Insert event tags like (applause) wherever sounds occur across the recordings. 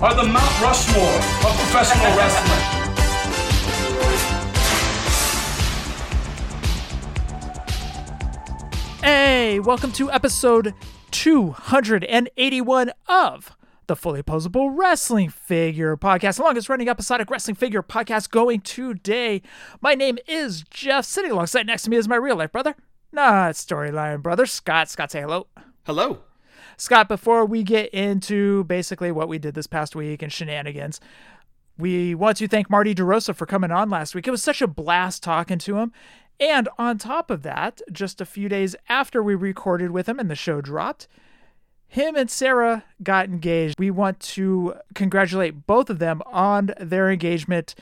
are the Mount Rushmore of professional wrestling. Hey, welcome to episode 281 of the Fully Posable Wrestling Figure Podcast, the longest running episodic wrestling figure podcast going today. My name is Jeff. Sitting alongside next to me is my real life brother, not storyline brother, Scott. Scott, say hello. Hello. Scott, before we get into basically what we did this past week and shenanigans, we want to thank Marty DeRosa for coming on last week. It was such a blast talking to him. And on top of that, just a few days after we recorded with him and the show dropped, him and Sarah got engaged. We want to congratulate both of them on their engagement.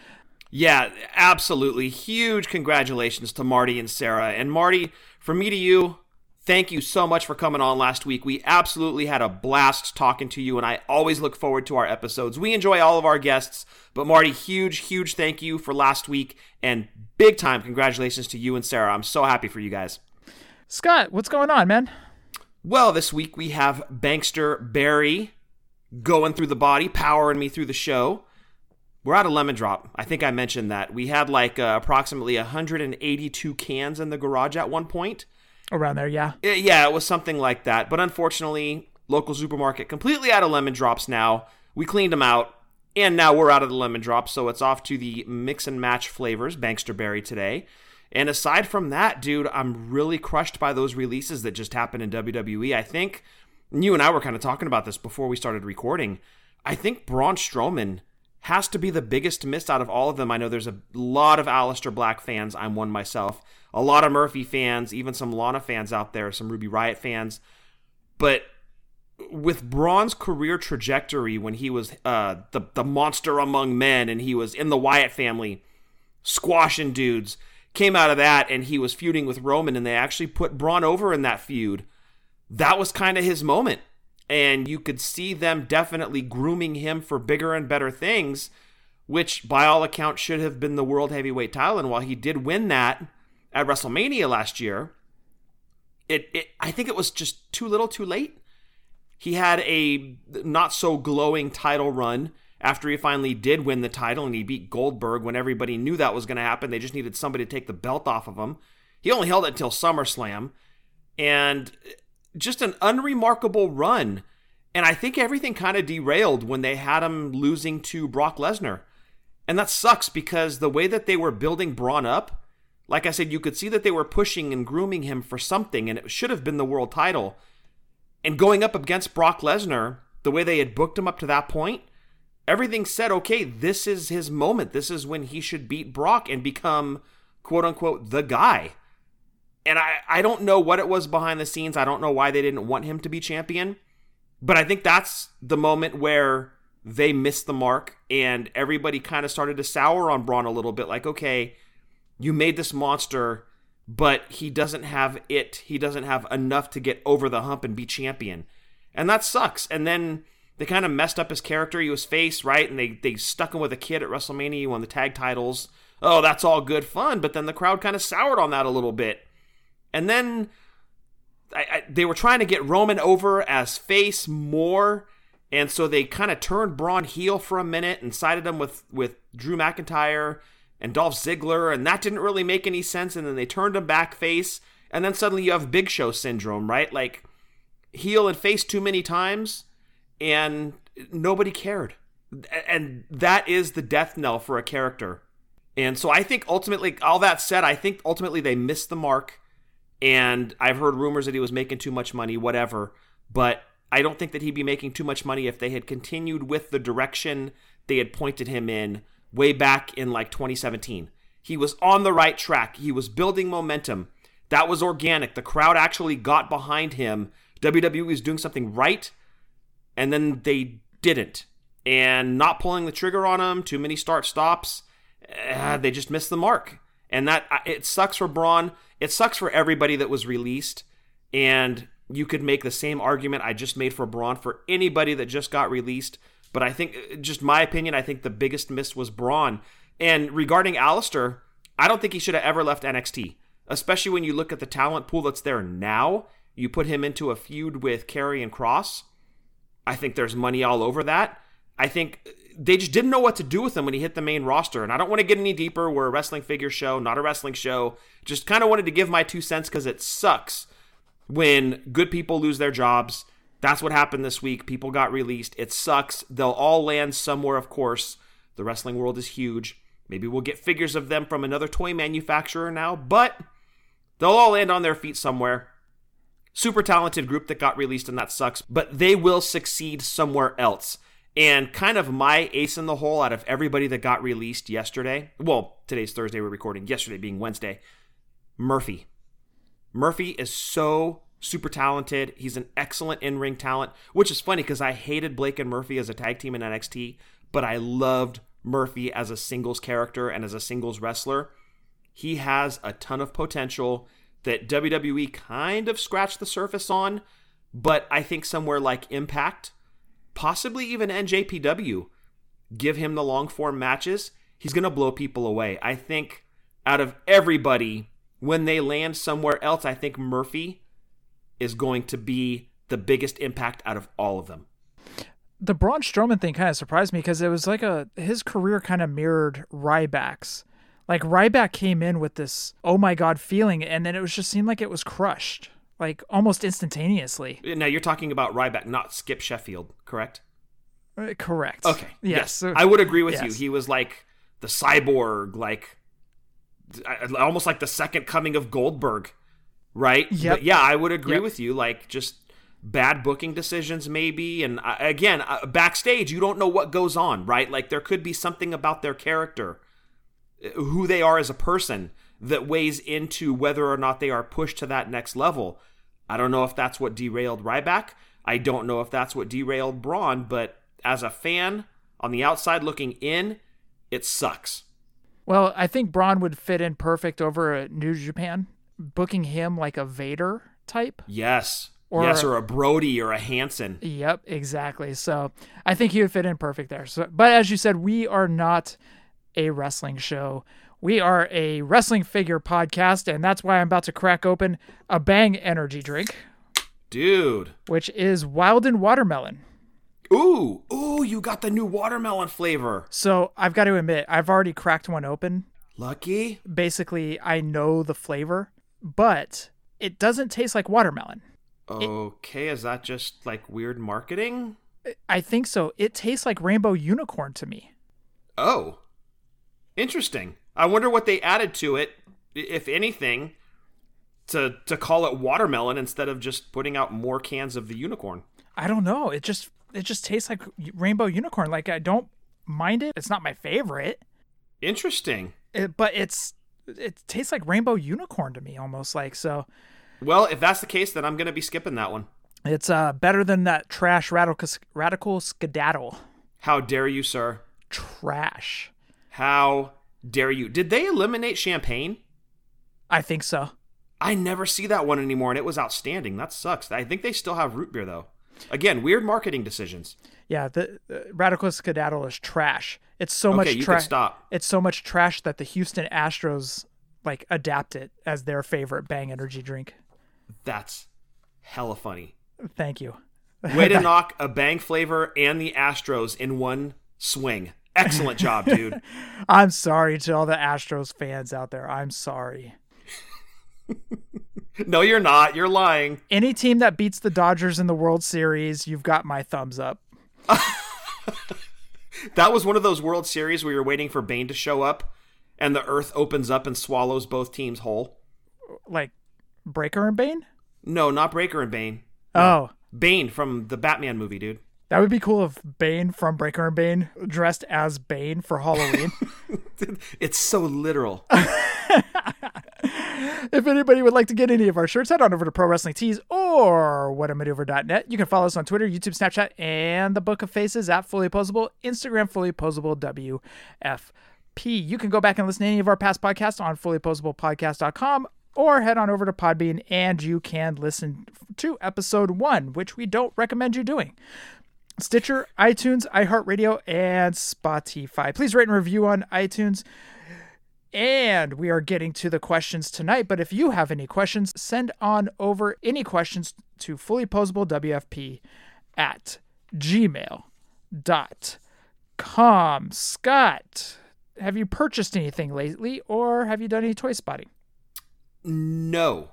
Yeah, absolutely. Huge congratulations to Marty and Sarah. And Marty, from me to you, thank you so much for coming on last week. We absolutely had a blast talking to you, and I always look forward to our episodes. We enjoy all of our guests, but Marty, huge, huge thank you for last week, and big time congratulations to you and Sarah. I'm so happy for you guys. Scott, what's going on, man? Well, this week we have Bangster Berry going through the body, powering me through the show. We're out of lemon drop. I think I mentioned that. We had like uh, approximately 182 cans in the garage at one point. Around there, yeah. Uh, Yeah, it was something like that. But unfortunately, local supermarket completely out of lemon drops now. We cleaned them out, and now we're out of the lemon drops, so it's off to the mix and match flavors, Bangster Berry today. And aside from that, dude, I'm really crushed by those releases that just happened in WWE. I think you and I were kind of talking about this before we started recording. I think Braun Strowman has to be the biggest miss out of all of them. I know there's a lot of Aleister Black fans. I'm one myself. A lot of Murphy fans, even some Lana fans out there, some Ruby Riott fans. But with Braun's career trajectory when he was uh, the the monster among men and he was in the Wyatt family, squashing dudes, came out of that and he was feuding with Roman and they actually put Braun over in that feud. That was kind of his moment. And you could see them definitely grooming him for bigger and better things, which by all accounts should have been the world heavyweight title. And while he did win that at WrestleMania last year, it, it I think it was just too little too late. He had a not so glowing title run after he finally did win the title and he beat Goldberg when everybody knew that was going to happen. They just needed somebody to take the belt off of him. He only held it until SummerSlam and just an unremarkable run. And I think everything kind of derailed when they had him losing to Brock Lesnar. And that sucks because the way that they were building Braun up, like I said, you could see that they were pushing and grooming him for something, and it should have been the world title. And going up against Brock Lesnar, the way they had booked him up to that point, everything said, okay, this is his moment. This is when he should beat Brock and become, quote unquote, the guy. And I, I don't know what it was behind the scenes. I don't know why they didn't want him to be champion. But I think that's the moment where they missed the mark and everybody kind of started to sour on Braun a little bit. Like, okay, you made this monster, but he doesn't have it. He doesn't have enough to get over the hump and be champion. And that sucks. And then they kind of messed up his character. He was face, right? And they, they stuck him with a kid at WrestleMania. He won the tag titles. Oh, that's all good fun. But then the crowd kind of soured on that a little bit. And then I, I, they were trying to get Roman over as face more. And so they kind of turned Braun heel for a minute and sided him with, with Drew McIntyre and Dolph Ziggler. And that didn't really make any sense. And then they turned him back face. And then suddenly you have Big Show syndrome, right? Like heel and face too many times. And nobody cared. And that is the death knell for a character. And so I think ultimately, all that said, I think ultimately they missed the mark. And I've heard rumors that he was making too much money, whatever. But I don't think that he'd be making too much money if they had continued with the direction they had pointed him in way back in like 2017. He was on the right track, he was building momentum. That was organic. The crowd actually got behind him. WWE was doing something right, and then they didn't. and not pulling the trigger on him, too many start stops. Uh, they just missed the mark. And that it sucks for Braun. It sucks for everybody that was released. And you could make the same argument I just made for Braun for anybody that just got released. But I think, just my opinion, I think the biggest miss was Braun. And regarding Aleister, I don't think he should have ever left NXT, especially when you look at the talent pool that's there now. You put him into a feud with Karrion Kross. I think there's money all over that. I think they just didn't know what to do with him when he hit the main roster. And I don't want to get any deeper. We're a wrestling figure show, not a wrestling show. Just kind of wanted to give my two cents because it sucks when good people lose their jobs. That's what happened this week. People got released. It sucks. They'll all land somewhere, of course. The wrestling world is huge. Maybe we'll get figures of them from another toy manufacturer now, but they'll all land on their feet somewhere. Super talented group that got released, and that sucks, but they will succeed somewhere else. And kind of my ace in the hole out of everybody that got released yesterday, well, today's Thursday, we're recording, yesterday being Wednesday, Murphy. Murphy is so super talented. He's an excellent in ring talent, which is funny because I hated Blake and Murphy as a tag team in NXT, but I loved Murphy as a singles character and as a singles wrestler. He has a ton of potential that WWE kind of scratched the surface on, but I think somewhere like Impact, possibly even NJPW, give him the long form matches, he's going to blow people away. I think out of everybody, when they land somewhere else, I think Murphy is going to be the biggest impact out of all of them the Braun Strowman thing kind of surprised me because it was like a his career kind of mirrored Ryback's. Like Ryback came in with this oh my god feeling, and then it was just seemed like it was crushed, like almost instantaneously. Now you're talking about Ryback, not Skip Sheffield, correct? Uh, correct. Okay. Yes. yes. I would agree with yes. you. He was like the cyborg, like almost like the second coming of Goldberg, right? Yep. But yeah, I would agree yep. with you. Like just bad booking decisions maybe and uh, again uh, backstage you don't know what goes on right like there could be something about their character uh, who they are as a person that weighs into whether or not they are pushed to that next level i don't know if that's what derailed ryback i don't know if that's what derailed braun but as a fan on the outside looking in it sucks well i think braun would fit in perfect over at new japan booking him like a vader type yes or, yes, or a Brody or a Hansen. Yep, exactly. So I think he would fit in perfect there. So, but as you said, we are not a wrestling show. We are a wrestling figure podcast, and that's why I'm about to crack open a Bang energy drink, dude, which is wild and watermelon. Ooh, ooh, you got the new watermelon flavor. So I've got to admit, I've already cracked one open. Lucky. Basically, I know the flavor, but it doesn't taste like watermelon. Okay, it, is that just like weird marketing? I think so. It tastes like rainbow unicorn to me. Oh. Interesting. I wonder what they added to it, if anything, to to call it watermelon instead of just putting out more cans of the unicorn. I don't know. It just it just tastes like rainbow unicorn. Like I don't mind it. It's not my favorite. Interesting. It, but it's it tastes like rainbow unicorn to me almost like so well, if that's the case, then I'm going to be skipping that one. It's uh, better than that trash radical, radical Skadattle. How dare you, sir? Trash. How dare you? Did they eliminate champagne? I think so. I never see that one anymore, and it was outstanding. That sucks. I think they still have root beer, though. Again, weird marketing decisions. Yeah, the, the radical Skadattle is trash. It's so okay, much trash. Stop. It's so much trash that the Houston Astros like adapt it as their favorite Bang energy drink. That's hella funny. Thank you. Way to (laughs) knock a bang flavor and the Astros in one swing. Excellent job, dude. (laughs) I'm sorry to all the Astros fans out there. I'm sorry. (laughs) no, you're not. You're lying. Any team that beats the Dodgers in the World Series, you've got my thumbs up. (laughs) that was one of those World Series where you're waiting for Bane to show up and the earth opens up and swallows both teams whole. Like Breaker and Bane? No, not Breaker and Bane. No. Oh. Bane from the Batman movie, dude. That would be cool if Bane from Breaker and Bane dressed as Bane for Halloween. (laughs) it's so literal. (laughs) (laughs) if anybody would like to get any of our shirts, head on over to Pro Wrestling Tees or or whatamaneuver.net. You can follow us on Twitter, YouTube, Snapchat, and the Book of Faces at Fully Posable, Instagram, Fully Posable WFP. You can go back and listen to any of our past podcasts on fullyposablepodcast.com or head on over to Podbean and you can listen to episode one, which we don't recommend you doing. Stitcher, iTunes, iHeartRadio, and Spotify. Please rate and review on iTunes. And we are getting to the questions tonight. But if you have any questions, send on over any questions to fullyposablewfp at gmail.com. Scott, have you purchased anything lately or have you done any toy spotting? No.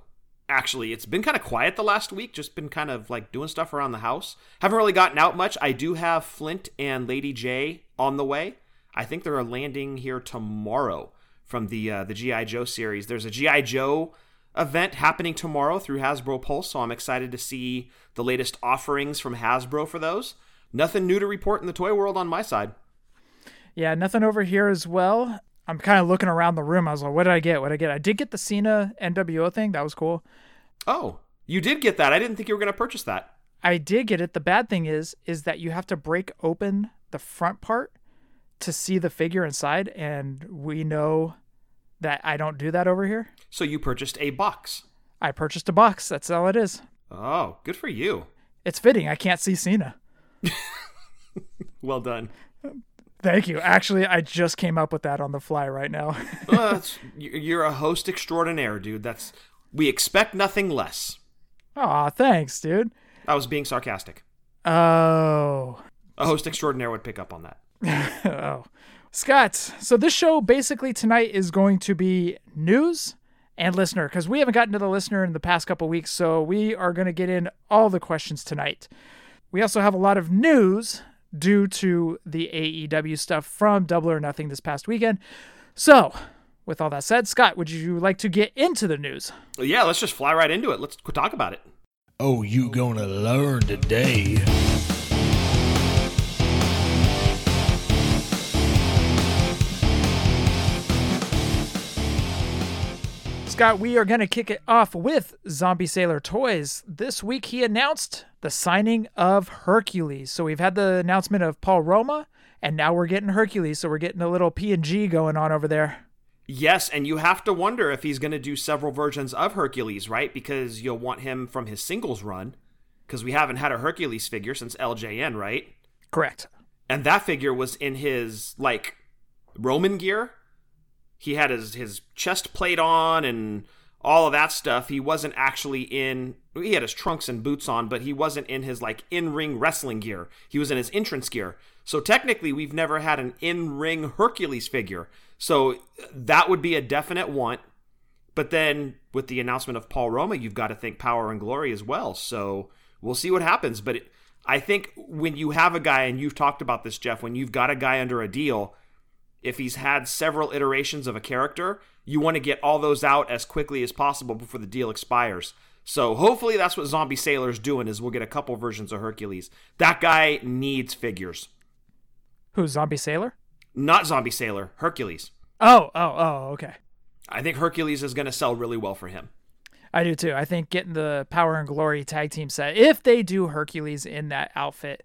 Actually, it's been kind of quiet the last week. Just been kind of like doing stuff around the house. Haven't really gotten out much. I do have Flint and Lady Jaye on the way. I think they're landing here tomorrow from the uh, the GI Joe series. There's a GI Joe event happening tomorrow through Hasbro Pulse, so I'm excited to see the latest offerings from Hasbro for those. Nothing new to report in the toy world on my side. Yeah, nothing over here as well. I'm kind of looking around the room. I was like, what did I get? What did I get? I did get the Cena NWO thing. That was cool. Oh, you did get that. I didn't think you were going to purchase that. I did get it. The bad thing is, is that you have to break open the front part to see the figure inside, and we know that I don't do that over here. So you purchased a box. I purchased a box. That's all it is. Oh, good for you. It's fitting. I can't see Cena. (laughs) well done. Thank you. Actually, I just came up with that on the fly right now. (laughs) well, you're a host extraordinaire, dude. That's we expect nothing less. Aw, thanks, dude. I was being sarcastic. Oh. A host extraordinaire would pick up on that. (laughs) oh. Scott, so this show basically tonight is going to be news and listener because we haven't gotten to the listener in the past couple weeks, so we are going to get in all the questions tonight. We also have a lot of news due to the AEW stuff from Double or Nothing this past weekend. So, with all that said, Scott, would you like to get into the news? Yeah, let's just fly right into it. Let's talk about it. Oh, you gonna learn today. Scott, we are going to kick it off with Zombie Sailor Toys. This week he announced the signing of Hercules. So we've had the announcement of Paul Roma, and now we're getting Hercules. So we're getting a little P&G going on over there. Yes, and you have to wonder if he's going to do several versions of Hercules, right? Because you'll want him from his singles run, because we haven't had a Hercules figure since LJN, right? Correct. And that figure was in his, like, Roman gear he had his his chest plate on and all of that stuff. He wasn't actually in. He had his trunks and boots on, but he wasn't in his like in ring wrestling gear. He was in his entrance gear. So technically, we've never had an in ring Hercules figure. So uh, that would be a definite want. But then with the announcement of Paul Roma, you've got to think power and glory as well. So we'll see what happens. But it, I think when you have a guy, and you've talked about this, Jeff, when you've got a guy under a deal if he's had several iterations of a character, you want to get all those out as quickly as possible before the deal expires. So hopefully that's what Zombie Sailor's doing is we'll get a couple versions of Hercules. That guy needs figures. Who's Zombie Sailor? Not Zombie Sailor, Hercules. Oh, oh, oh, okay. I think Hercules is going to sell really well for him. I do too. I think getting the Power and Glory tag team set, if they do Hercules in that outfit,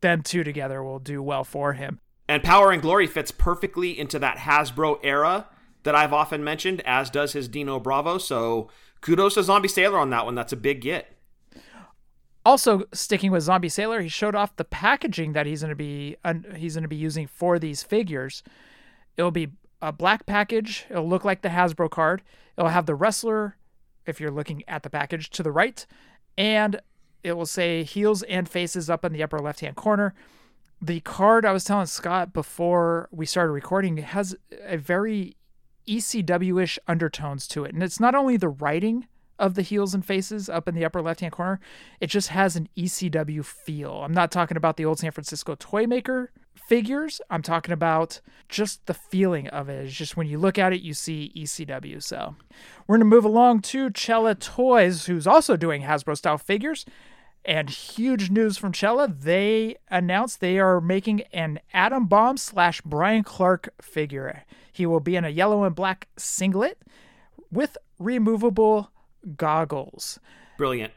them two together will do well for him. And Power and Glory fits perfectly into that Hasbro era that I've often mentioned, as does his Dino Bravo. So kudos to Zombie Sailor on that one. That's a big get. Also, sticking with Zombie Sailor, he showed off the packaging that he's going to be he's going to be using for these figures. It'll be a black package. It'll look like the Hasbro card. It'll have the wrestler, if you're looking at the package, to the right, and it will say heels and faces up in the upper left hand corner the card I was telling Scott before we started recording has a very ECW ish undertones to it. And it's not only the writing of the heels and faces up in the upper left hand corner, it just has an ECW feel. I'm not talking about the old San Francisco toy maker figures, I'm talking about just the feeling of it. It's just when you look at it, you see ECW. So we're going to move along to Cella Toys, who's also doing Hasbro style figures. And huge news from Cella, they announced they are making an Adam Bomb slash Brian Clark figure. He will be in a yellow and black singlet with removable goggles. Brilliant.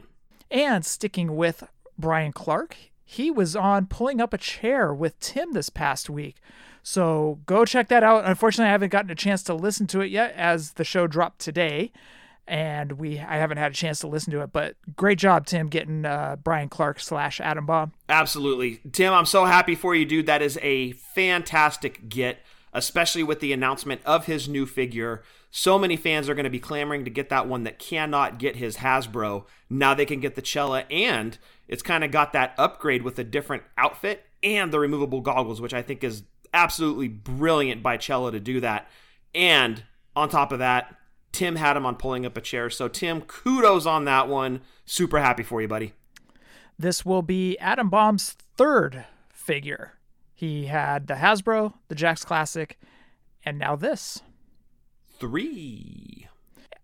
And sticking with Brian Clark, he was on pulling up a chair with Tim this past week. So go check that out. Unfortunately, I haven't gotten a chance to listen to it yet as the show dropped today. And we I haven't had a chance to listen to it, but great job, Tim, getting uh, Brian Clark slash Adam Bomb. Absolutely. Tim, I'm so happy for you, dude. That is a fantastic get, especially with the announcement of his new figure. So many fans are going to be clamoring to get that one that cannot get his Hasbro. Now they can get the Cella, and it's kind of got that upgrade with a different outfit and the removable goggles, which I think is absolutely brilliant by Cella to do that. And on top of that, Tim had him on pulling up a chair. So, Tim, kudos on that one. Super happy for you, buddy. This will be Adam Bomb's third figure. He had the Hasbro, the Jakks Classic, and now this. Three.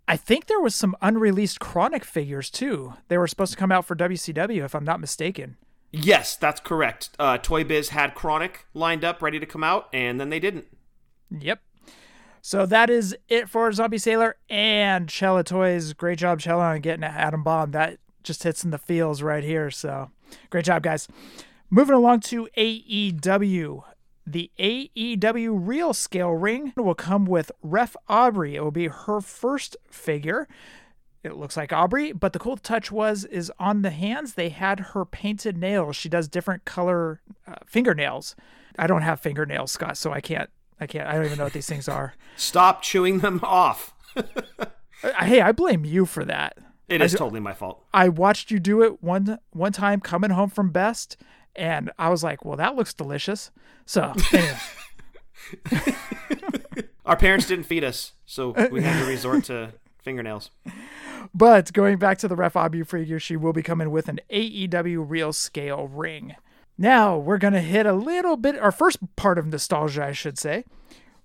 I think there was some unreleased Kronik figures too. They were supposed to come out for WCW, if I'm not mistaken. Yes, that's correct. Uh, Toy Biz had Kronik lined up, ready to come out, and then they didn't. Yep. So that is it for Zombie Sailor and Cella Toys. Great job, Cella, on getting Adam Bomb. That just hits in the feels right here. So great job, guys. Moving along to AEW. The AEW Real Scale Ring will come with Ref Aubrey. It will be her first figure. It looks like Aubrey, but the cool touch was is on the hands they had her painted nails. She does different color uh, fingernails. I don't have fingernails, Scott, so I can't. I can't. I don't even know what these things are. Stop chewing them off. Uh, hey, I blame you for that. It is I, totally my fault. I watched you do it one one time coming home from Best, and I was like, "Well, that looks delicious." So, anyway. (laughs) Our parents didn't feed us, so we had to resort to fingernails. But going back to the Ref Aubrey figure, she will be coming with an AEW real scale ring. Now we're gonna hit a little bit our first part of nostalgia, I should say.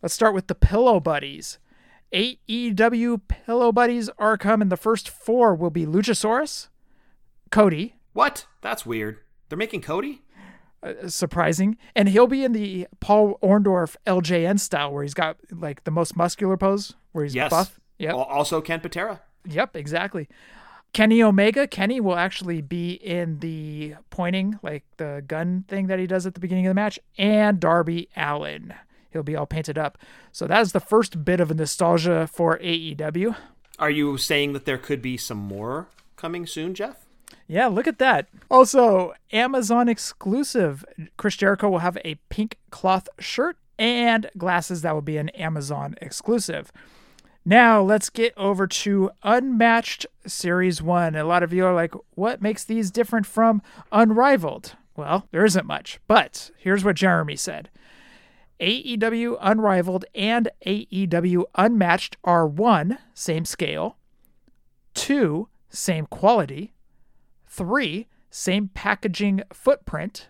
Let's start with the Pillow Buddies. AEW Pillow Buddies are coming. The first four will be Luchasaurus, Cody. What? That's weird. They're making Cody? Uh, surprising. And he'll be in the Paul Orndorff LJN style where he's got like the most muscular pose, where he's yes. buff. Yeah. Also Ken Patera. Yep, exactly. Kenny Omega, Kenny will actually be in the pointing, like the gun thing that he does at the beginning of the match, and Darby Allin. He'll be all painted up. So that is the first bit of a nostalgia for AEW. Are you saying that there could be some more coming soon, Jeff? Yeah, look at that. Also, Amazon exclusive. Chris Jericho will have a pink cloth shirt and glasses that will be an Amazon exclusive. Now, let's get over to Unmatched Series 1. A lot of you are like, what makes these different from Unrivaled? Well, there isn't much, but here's what Jeremy said AEW Unrivaled and AEW Unmatched are one, same scale, two, same quality, three, same packaging footprint,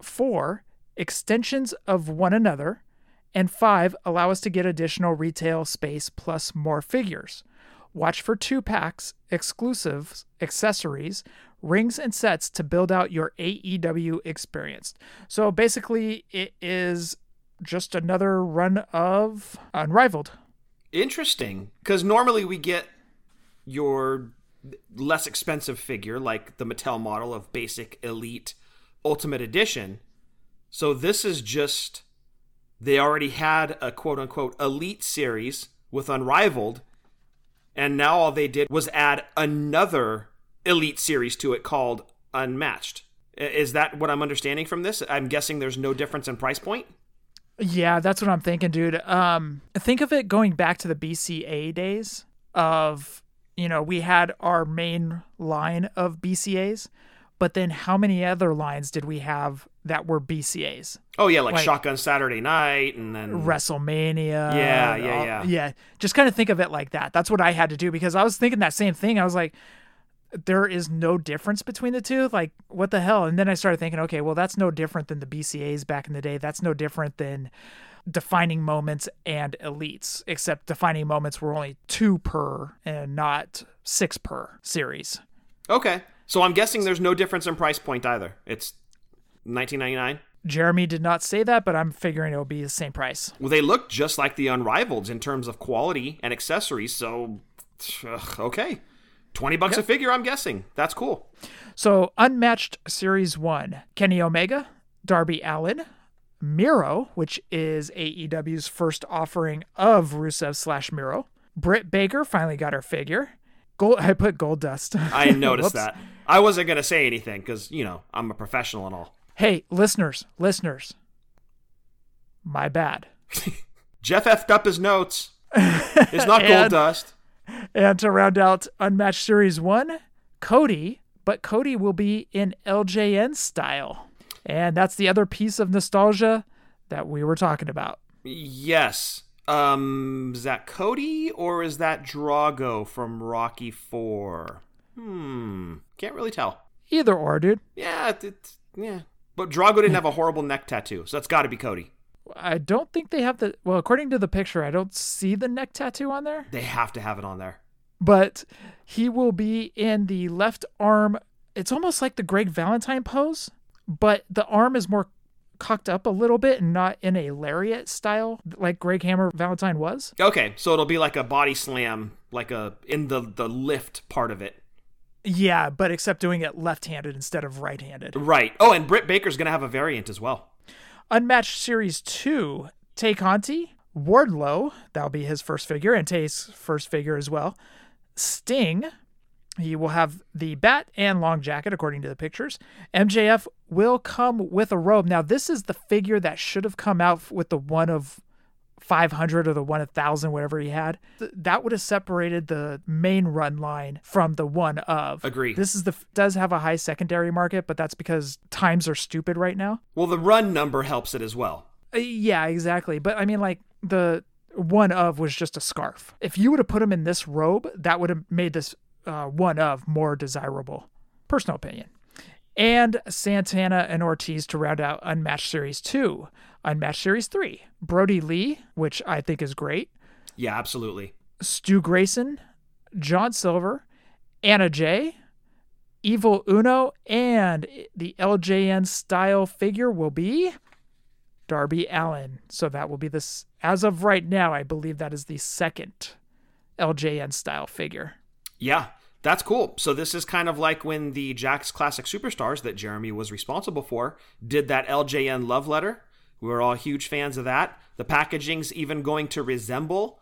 four, extensions of one another, and five, allow us to get additional retail space plus more figures. Watch for two packs, exclusives, accessories, rings, and sets to build out your AEW experience. So basically, it is just another run of Unrivaled. Interesting, because normally we get your less expensive figure, like the Mattel model of Basic Elite Ultimate Edition. So this is just they already had a quote unquote elite series with Unrivaled, and now all they did was add another elite series to it called Unmatched. Is that what I'm understanding from this? I'm guessing there's no difference in price point. Yeah, that's what I'm thinking, dude. Um, think of it going back to the BCA days of, you know, we had our main line of BCAs, but then how many other lines did we have that were BCAs? Oh yeah, like, like Shotgun Saturday Night and then WrestleMania. Yeah, yeah, yeah. Yeah. Just kind of think of it like that. That's what I had to do because I was thinking that same thing. I was like, there is no difference between the two. Like, what the hell? And then I started thinking, okay, well, that's no different than the BCAs back in the day. That's no different than defining moments and elites, except defining moments were only two per and not six per series. Okay. So I'm guessing there's no difference in price point either. It's 1999. Jeremy did not say that, but I'm figuring it'll be the same price. Well, they look just like the Unrivaled in terms of quality and accessories, so ugh, okay. 20 bucks a figure, I'm guessing. That's cool. So, Unmatched Series 1 Kenny Omega, Darby Allin, Miro, which is AEW's first offering of Rusev slash Miro. Britt Baker finally got her figure. Gold, I put gold dust. (laughs) I noticed that. I wasn't going to say anything because, you know, I'm a professional and all. Hey, listeners, listeners. My bad. (laughs) Jeff effed up his notes. It's not gold And- dust. And to round out Unmatched Series 1, Cody, but Cody will be in LJN style. And that's the other piece of nostalgia that we were talking about. Yes. Um, is that Cody or is that Drago from Rocky 4? Hmm. Can't really tell. Either or, dude. Yeah, it, it- yeah. But Drago didn't have a horrible neck tattoo, so that's got to be Cody. I don't think they have the well, according to the picture, I don't see the neck tattoo on there, They have to have it on there. but he will be in the left arm. It's almost like the Greg Valentine pose, but the arm is more cocked up a little bit and not in a lariat style like Greg Hammer Valentine was. Okay, so it'll be like a body slam, like a in the the lift part of it. Yeah, but except doing it left-handed instead of right-handed. Right. Oh, and Britt Baker's gonna have a variant as well. Unmatched Series 2, Tay Conti, Wardlow, that'll be his first figure, and Tay's first figure as well. Sting, he will have the bat and long jacket, according to the pictures. MJF will come with a robe. Now, this is the figure that should have come out with the one of 500 or the one of 1000, whatever he had. That would have separated the main run line from the one of. Agree. This is the does have a high secondary market, but that's because times are stupid right now. Well, the run number helps it as well. Uh, Yeah, exactly. But I mean, like the one of was just a scarf. If you would have put him in this robe, that would have made this uh, one of more desirable. Personal opinion. And Santana and Ortiz to round out Unmatched Series 2. Unmatched Series 3. Brody Lee, which I think is great. Yeah, absolutely. Stu Grayson, John Silver, Anna Jay, Evil Uno, and the LJN style figure will be Darby Allin. So that will be this, as of right now, I believe that is the second LJN style figure. Yeah, that's cool. So this is kind of like when the Jakks Classic Superstars that Jeremy was responsible for did that LJN love letter. We were all huge fans of that. The packaging's even going to resemble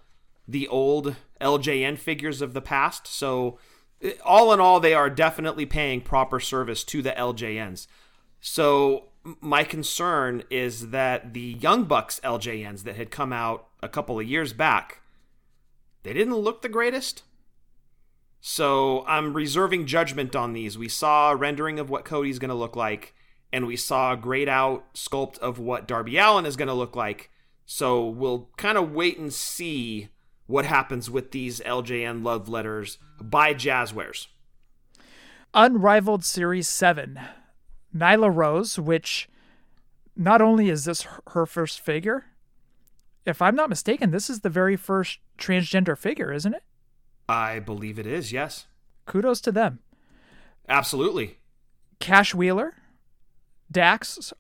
the old LJN figures of the past. So eh, all in all, they are definitely paying proper service to the LJNs. So my concern is that the Young Bucks LJNs that had come out a couple of years back, they didn't look the greatest. So I'm reserving judgment on these. We saw a rendering of what Cody's going to look like, and we saw a grayed out sculpt of what Darby Allin is going to look like. So we'll kind of wait and see what happens with these LJN love letters by Jazwares. Unrivaled Series 7. Nyla Rose, which not only is this her- her first figure, if I'm not mistaken, this is the very first transgender figure, isn't it? I believe it is, yes. Kudos to them. Absolutely. Cash Wheeler, Dax,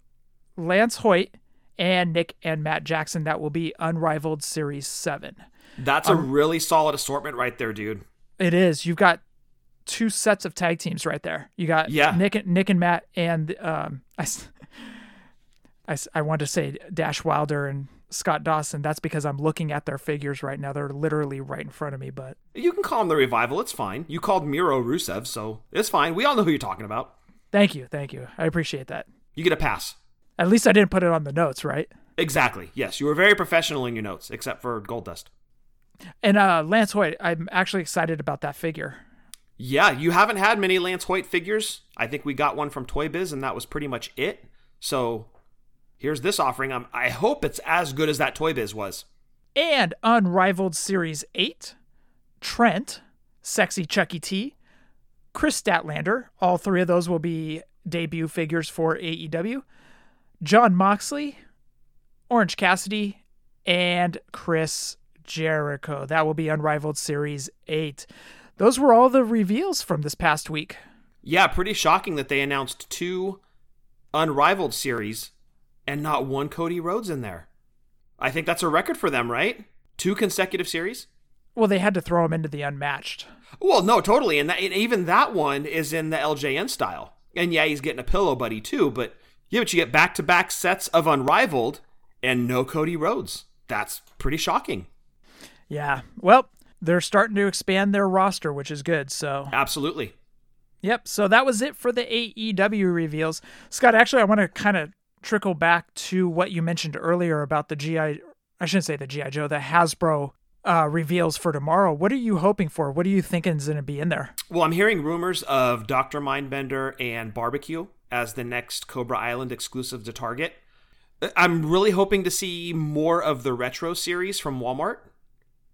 Lance Hoyt, and Nick and Matt Jackson. That will be Unrivaled Series 7. That's a really solid assortment right there, dude. It is. You've got two sets of tag teams right there. You got Yeah. Nick, and- Nick and Matt, and um, I, (laughs) I, I want to say Dash Wilder and Scott Dawson. That's because I'm looking at their figures right now. They're literally right in front of me. But You can call him the revival. It's fine. You called Miro Rusev, so it's fine. We all know who you're talking about. thank you, thank you. I appreciate that. You get a pass. At least I didn't put it on the notes, right? Exactly. Yes, you were very professional in your notes, except for Gold Dust. And uh, Lance Hoyt, I'm actually excited about that figure. Yeah, you haven't had many Lance Hoyt figures. I think we got one from Toy Biz, and that was pretty much it. So here's this offering. I'm, I hope it's as good as that Toy Biz was. and Unrivaled Series 8, Trent, Sexy Chuckie T, Kris Statlander. All three of those will be debut figures for AEW. Jon Moxley, Orange Cassidy, and Chris Jericho. That will be Unrivaled Series 8. Those were all the reveals from this past week. Yeah, pretty shocking that they announced two unrivaled series and not one Cody Rhodes in there. I think that's a record for them, right? Two consecutive series? Well, they had to throw him into the unmatched. Well, no, totally, and, that, and even that one is in the LJN style. And yeah, he's getting a pillow buddy too, but yeah, but you get back to back sets of unrivaled and no Cody Rhodes. That's pretty shocking. Yeah. Well, they're starting to expand their roster, which is good. So absolutely. Yep. So that was it for the AEW reveals. Scott, actually, I want to kind of trickle back to what you mentioned earlier about the GI. I shouldn't say the GI Joe, the Hasbro uh, reveals for tomorrow. What are you hoping for? What are you thinking is going to be in there? Well, I'm hearing rumors of Dr. Mindbender and Barbecue as the next Cobra Island exclusive to Target. I'm really hoping to see more of the retro series from Walmart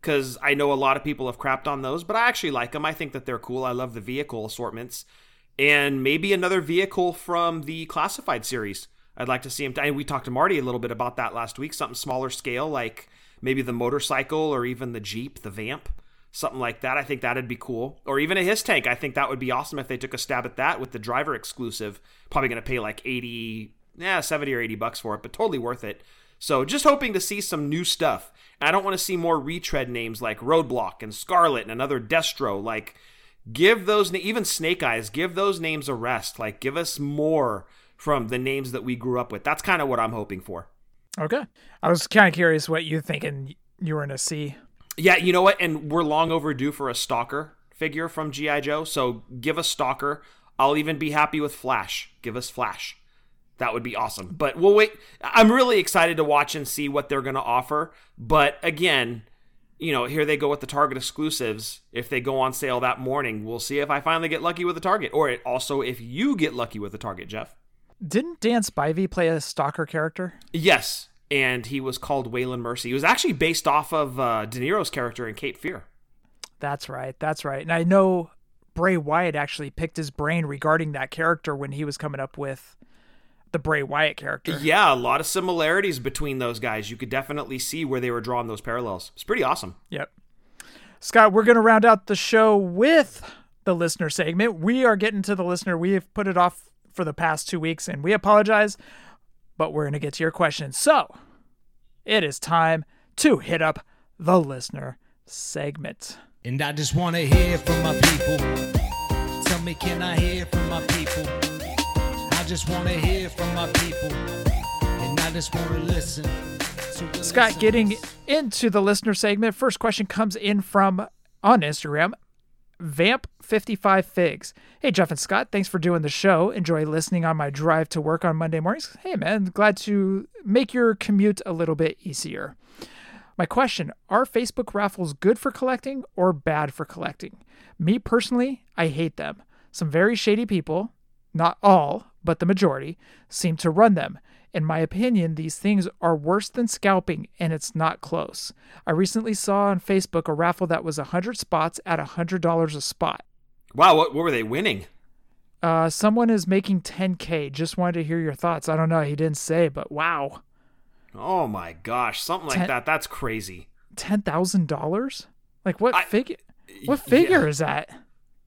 because I know a lot of people have crapped on those, but I actually like them. I think that they're cool. I love the vehicle assortments. And maybe another vehicle from the classified series. I'd like to see him. T- we talked to Marty a little bit about that last week. Something smaller scale, like maybe the motorcycle or even the Jeep, the Vamp, something like that. I think that'd be cool. Or even a his tank. I think that would be awesome if they took a stab at that with the driver exclusive. Probably going to pay like 80, yeah, 70 or 80 bucks for it, but totally worth it. So just hoping to see some new stuff. And I don't want to see more retread names like Roadblock and Scarlett and another Destro. Like, give those, even Snake Eyes, give those names a rest. Like, give us more from the names that we grew up with. That's kind of what I'm hoping for. Okay. I was kind of curious what you're thinking you were to see. Yeah, you know what? And we're long overdue for a Stalker figure from G.I. Joe. So give us Stalker. I'll even be happy with Flash. Give us Flash. That would be awesome. But we'll wait. I'm really excited to watch and see what they're going to offer. But again, you know, here they go with the Target exclusives. If they go on sale that morning, we'll see if I finally get lucky with the Target, or also if you get lucky with the Target, Jeff. Didn't Dan Spivey play a stalker character? Yes, and he was called Waylon Mercy. He was actually based off of uh, De Niro's character in Cape Fear. That's right. That's right. And I know Bray Wyatt actually picked his brain regarding that character when he was coming up with the Bray Wyatt character. Yeah, a lot of similarities between those guys. You could definitely see where they were drawing those parallels. It's pretty awesome. Yep. Scott, we're going to round out the show with the listener segment. We are getting to the listener. We have put it off for the past two weeks, and we apologize, but we're going to get to your questions. So it is time to hit up the listener segment. And I just want to hear from my people. Tell me, can I hear from my people? I just want to hear from my people. And I just want to listen. To Scott, getting into the listener segment, first question comes in from on Instagram Vamp55 Figs. Hey, Jeff and Scott, thanks for doing the show. Enjoy listening on my drive to work on Monday mornings. Hey, man, glad to make your commute a little bit easier. My question Are Facebook raffles good for collecting or bad for collecting? Me personally, I hate them. Some very shady people, not all, but the majority, seem to run them. In my opinion, these things are worse than scalping, and it's not close. I recently saw on Facebook a raffle that was 100 spots at $100 a spot. Wow, what, what were they winning? Uh, someone is making 10K. Just wanted to hear your thoughts. I don't know. He didn't say, but wow. Oh my gosh, something like Ten, that. That's crazy. $10,000? Like what figure? What figure yeah. is that?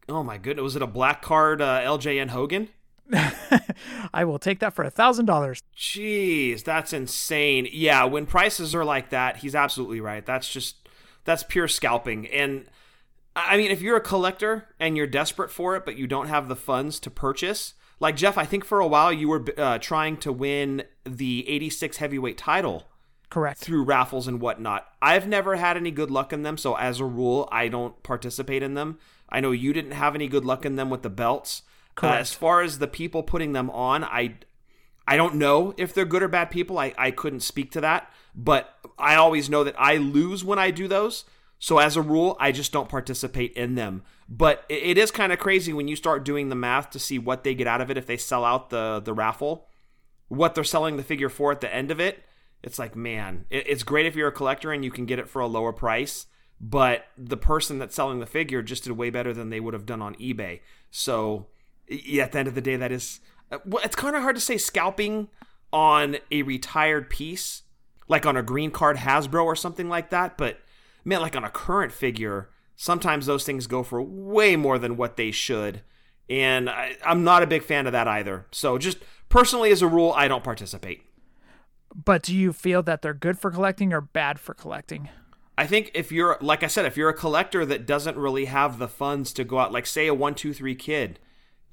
Oh my goodness. Was it a black card uh, LJN Hogan? (laughs) I will take that for a thousand dollars. Jeez, that's insane. Yeah, when prices are like that, he's absolutely right. That's just that's pure scalping. And I mean, if you're a collector and you're desperate for it, but you don't have the funds to purchase, like Jeff, I think for a while you were uh, trying to win the 86 heavyweight title. Correct. Through raffles and whatnot. I've never had any good luck in them, so as a rule, I don't participate in them. I know you didn't have any good luck in them with the belts. Uh, as far as the people putting them on, I I don't know if they're good or bad people. I, I couldn't speak to that. But I always know that I lose when I do those. So as a rule, I just don't participate in them. But it, it is kind of crazy when you start doing the math to see what they get out of it if they sell out the the raffle, what they're selling the figure for at the end of it. It's like, man, it, it's great if you're a collector and you can get it for a lower price. But the person that's selling the figure just did way better than they would have done on eBay. So yeah, at the end of the day, that is uh, well, it's kind of hard to say scalping on a retired piece, like on a green card Hasbro or something like that. But man, like on a current figure, sometimes those things go for way more than what they should. And I, I'm not a big fan of that either. So just personally, as a rule, I don't participate. But do you feel that they're good for collecting or bad for collecting? I think if you're like I said, if you're a collector that doesn't really have the funds to go out, like say a one two three kid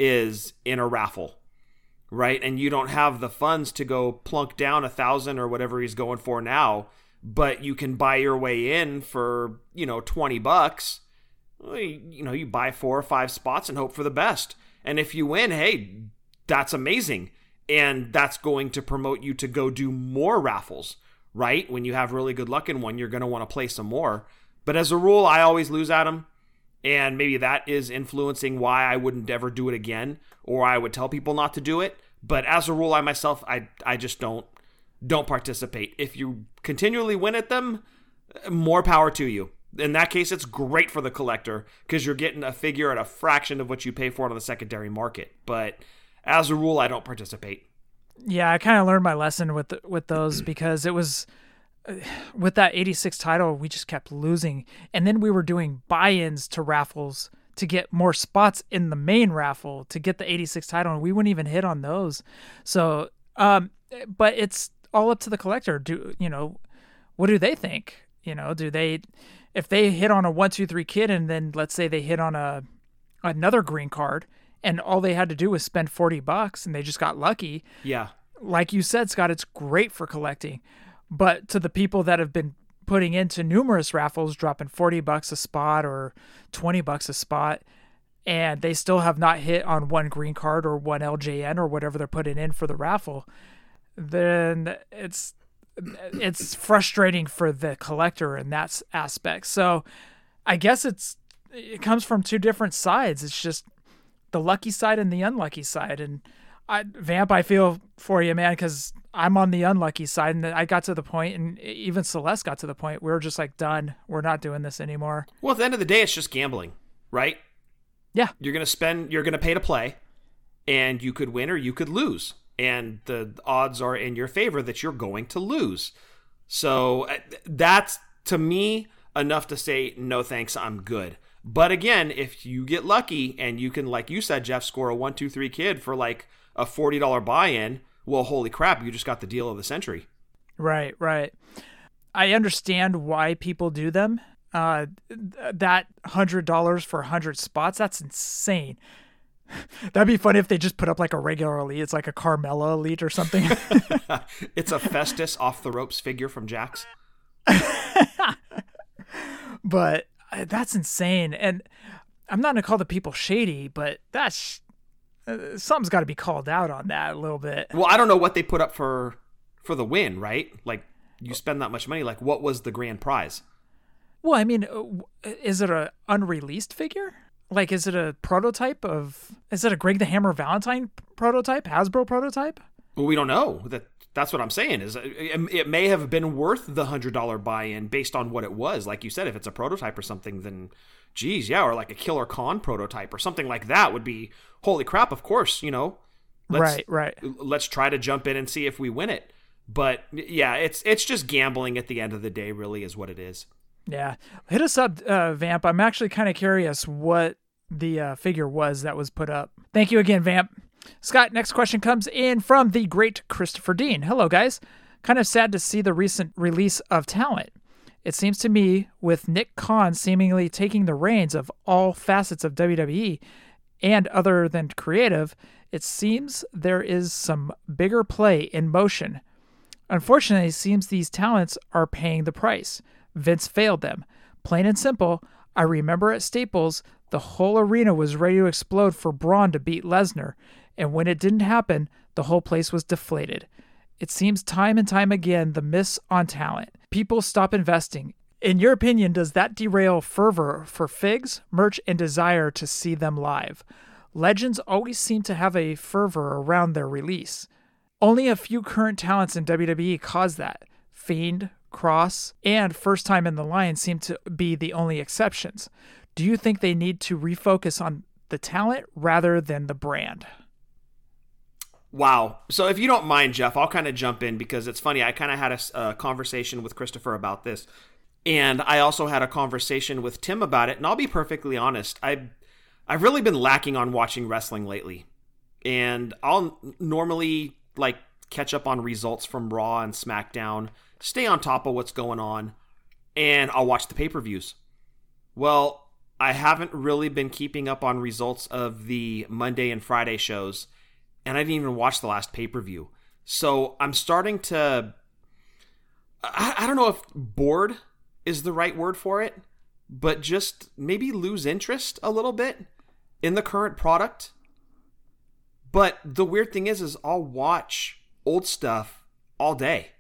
is in a raffle, right, and you don't have the funds to go plunk down a thousand or whatever he's going for now, but you can buy your way in for you know twenty bucks. You know, you buy four or five spots and hope for the best. And if you win, hey, that's amazing. And that's going to promote you to go do more raffles, right? When you have really good luck in one, you're going to want to play some more. But as a rule, I always lose them. And maybe that is influencing why I wouldn't ever do it again, or I would tell people not to do it. But as a rule, I myself, I, I just don't don't participate. If you continually win at them, more power to you. In that case, it's great for the collector because you're getting a figure at a fraction of what you pay for it on the secondary market. But as a rule, I don't participate. Yeah, I kind of learned my lesson with with those because it was with that 86 title we just kept losing and then we were doing buy-ins to raffles to get more spots in the main raffle to get the 86 title and we wouldn't even hit on those. So, um but it's all up to the collector. Do, you know, what do they think? You know, do they if they hit on a 1 2 3 kid and then let's say they hit on a another green card and all they had to do was spend 40 bucks and they just got lucky. Yeah. Like you said, Scott, it's great for collecting. But to the people that have been putting into numerous raffles, dropping 40 bucks a spot or 20 bucks a spot, and they still have not hit on one green card or one LJN or whatever they're putting in for the raffle, then it's it's frustrating for the collector in that aspect. So I guess it's it comes from two different sides. It's just the lucky side and the unlucky side. And I, Vamp, I feel for you, man, because I'm on the unlucky side. And I got to the point, and even Celeste got to the point, we were just like, done. We're not doing this anymore. Well, at the end of the day, it's just gambling, right? Yeah. You're going to spend, you're going to pay to play, and you could win or you could lose. And the odds are in your favor that you're going to lose. So uh, that's, to me, enough to say, no thanks, I'm good. But again, if you get lucky and you can, like you said, Jeff, score a one, two, three kid for like a $40 buy in, well, holy crap, you just got the deal of the century. Right, right. I understand why people do them. Uh, that hundred dollars for hundred spots, that's insane. (laughs) That'd be funny if they just put up like a regular elite. It's like a Carmella elite or something. (laughs) (laughs) it's a Festus off the ropes figure from Jakks. but uh, that's insane. And I'm not gonna call the people shady, but that's uh, something's got to be called out on that a little bit. Well, I don't know what they put up for for the win, right? Like you spend that much money, like what was the grand prize? Well, I mean, uh, is it a unreleased figure? Like, is it a prototype of? Is it a Greg the Hammer Valentine prototype, Hasbro prototype? Well, we don't know. That that's what I'm saying. Is it, it may have been worth the hundred dollar buy in based on what it was. Like you said, if it's a prototype or something, then geez, yeah, or like a Killer Con prototype or something like that would be holy crap. Of course, you know. Let's, right, right. Let's try to jump in and see if we win it. But yeah, it's it's just gambling at the end of the day. Really, is what it is. Yeah, hit us up, uh, Vamp. I'm actually kind of curious what the uh, figure was that was put up. Thank you again, Vamp. Scott, next question comes in from the great Christopher Dean. Hello, guys. Kind of sad to see the recent release of talent. It seems to me, with Nick Khan seemingly taking the reins of all facets of WWE and other than creative, it seems there is some bigger play in motion. Unfortunately, it seems these talents are paying the price. Vince failed them. Plain and simple, I remember at Staples, the whole arena was ready to explode for Braun to beat Lesnar, and when it didn't happen, the whole place was deflated. It seems time and time again the miss on talent. People stop investing. In your opinion, does that derail fervor for figs, merch, and desire to see them live? Legends always seem to have a fervor around their release. Only a few current talents in WWE cause that. Fiend, Kross, and First Time in the Line seem to be the only exceptions. Do you think they need to refocus on the talent rather than the brand? Wow. So if you don't mind, Jeff, I'll kind of jump in because it's funny. I kind of had a, a, conversation with Christopher about this, and I also had a conversation with Tim about it. And I'll be perfectly honest, I I've really been lacking on watching wrestling lately, and I'll normally like catch up on results from Raw and SmackDown, stay on top of what's going on. and I'll watch the pay per views. Well, I haven't really been keeping up on results of the Monday and Friday shows, and I didn't even watch the last pay per view. So I'm starting to. I, I don't know if bored is the right word for it, but just maybe lose interest a little bit in the current product. But the weird thing is, is I'll watch old stuff all day.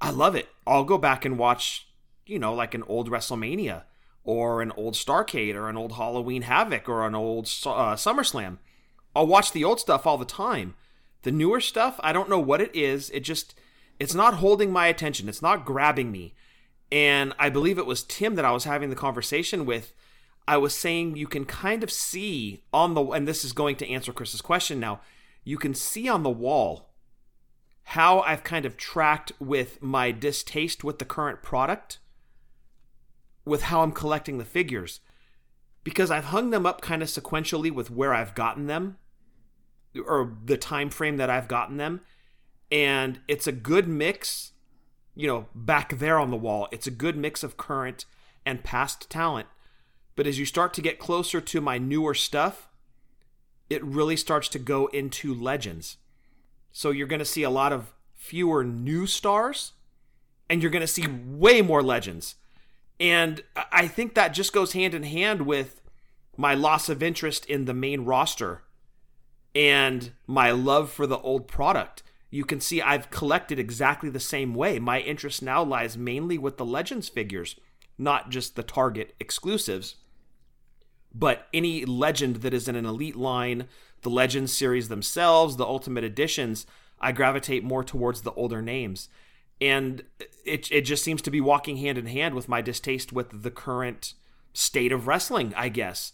I love it. I'll go back and watch, you know, like an old WrestleMania or an old Starcade or an old Halloween Havoc or an old uh, SummerSlam. I'll watch the old stuff all the time. The newer stuff, I don't know what it is. It just, it's not holding my attention. It's not grabbing me. And I believe it was Tim that I was having the conversation with. I was saying you can kind of see on the, and this is going to answer Chris's question now, you can see on the wall how I've kind of tracked with my distaste with the current product with how I'm collecting the figures because I've hung them up kind of sequentially with where I've gotten them or the time frame that I've gotten them. And it's a good mix you know back there on the wall. It's a good mix of current and past talent. But as you start to get closer to my newer stuff it really starts to go into legends. So you're going to see a lot of fewer new stars and you're going to see way more legends. And I think that just goes hand in hand with my loss of interest in the main roster and my love for the old product. You can see I've collected exactly the same way. My interest now lies mainly with the Legends figures, not just the Target exclusives, but any legend that is in an elite line, the Legends series themselves, the Ultimate Editions. I gravitate more towards the older names and it it just seems to be walking hand in hand with my distaste with the current state of wrestling, I guess.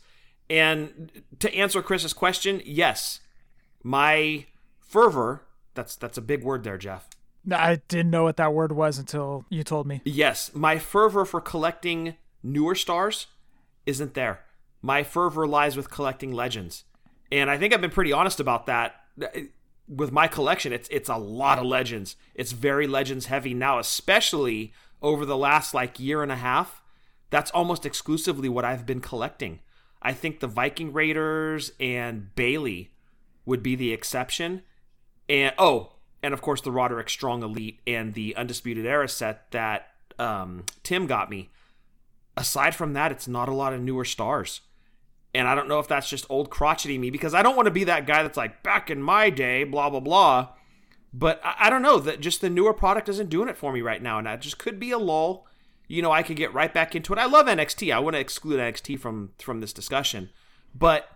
And to answer Chris's question, yes, my fervor that's that's a big word there, Jeff. I didn't know what that word was until you told me. Yes, my fervor for collecting newer stars isn't there. My fervor lies with collecting legends. And I think I've been pretty honest about that with my collection, it's it's a lot of legends. It's very legends heavy now, especially over the last like year and a half. That's almost exclusively what I've been collecting. I think the Viking Raiders and Bayley would be the exception. And oh, and of course the Roderick Strong Elite and the Undisputed Era set that um, Tim got me. Aside from that, it's not a lot of newer stars. And I don't know if that's just old crotchety me because I don't want to be that guy that's like, back in my day, blah, blah, blah. But I, I don't know that just the newer product isn't doing it for me right now. And that just could be a lull. You know, I could get right back into it. I love NXT. I want to exclude NXT from from this discussion. But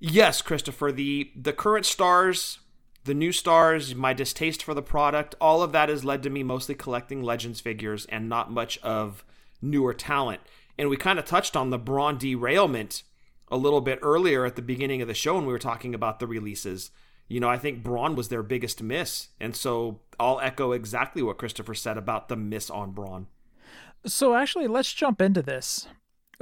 yes, Christopher, the the current stars, the new stars, my distaste for the product, all of that has led to me mostly collecting Legends figures and not much of newer talent. And we kind of touched on the Braun derailment a little bit earlier at the beginning of the show when we were talking about the releases. You know, I think Braun was their biggest miss. And so I'll echo exactly what Christopher said about the miss on Braun. So actually, let's jump into this.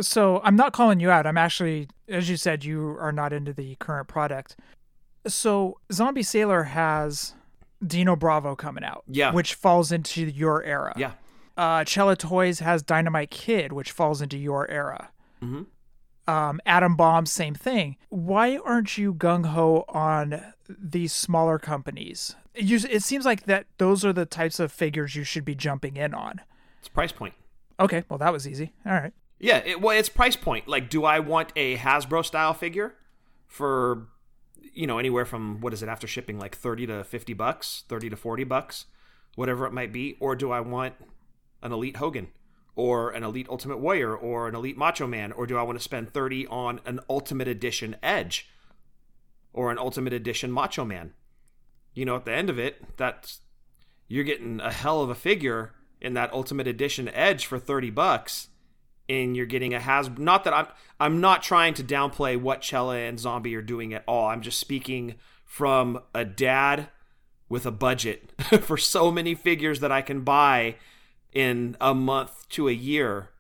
So I'm not calling you out. I'm actually, as you said, you are not into the current product. So Zombie Sailor has Dino Bravo coming out. Yeah. Which falls into your era. Yeah. Uh, Cella Toys has Dynamite Kid, which falls into your era. Mm-hmm um, Adam Bomb, same thing. Why aren't you gung ho on these smaller companies? You, it seems like that those are the types of figures you should be jumping in on. It's price point. Okay, well that was easy. All right. Yeah, it, well, it's price point. Like, do I want a Hasbro style figure for, you know, anywhere from what is it after shipping, like thirty to fifty bucks, thirty to forty bucks, whatever it might be, or do I want an Elite Hogan? or an Elite Ultimate Warrior or an Elite Macho Man? Or do I want to spend 30 on an Ultimate Edition Edge or an Ultimate Edition Macho Man? You know, at the end of it, that's you're getting a hell of a figure in that Ultimate Edition Edge for 30 bucks and you're getting a has not that I'm I'm not trying to downplay what Cella and Zombie are doing at all. I'm just speaking from a dad with a budget (laughs) for so many figures that I can buy in a month to a year.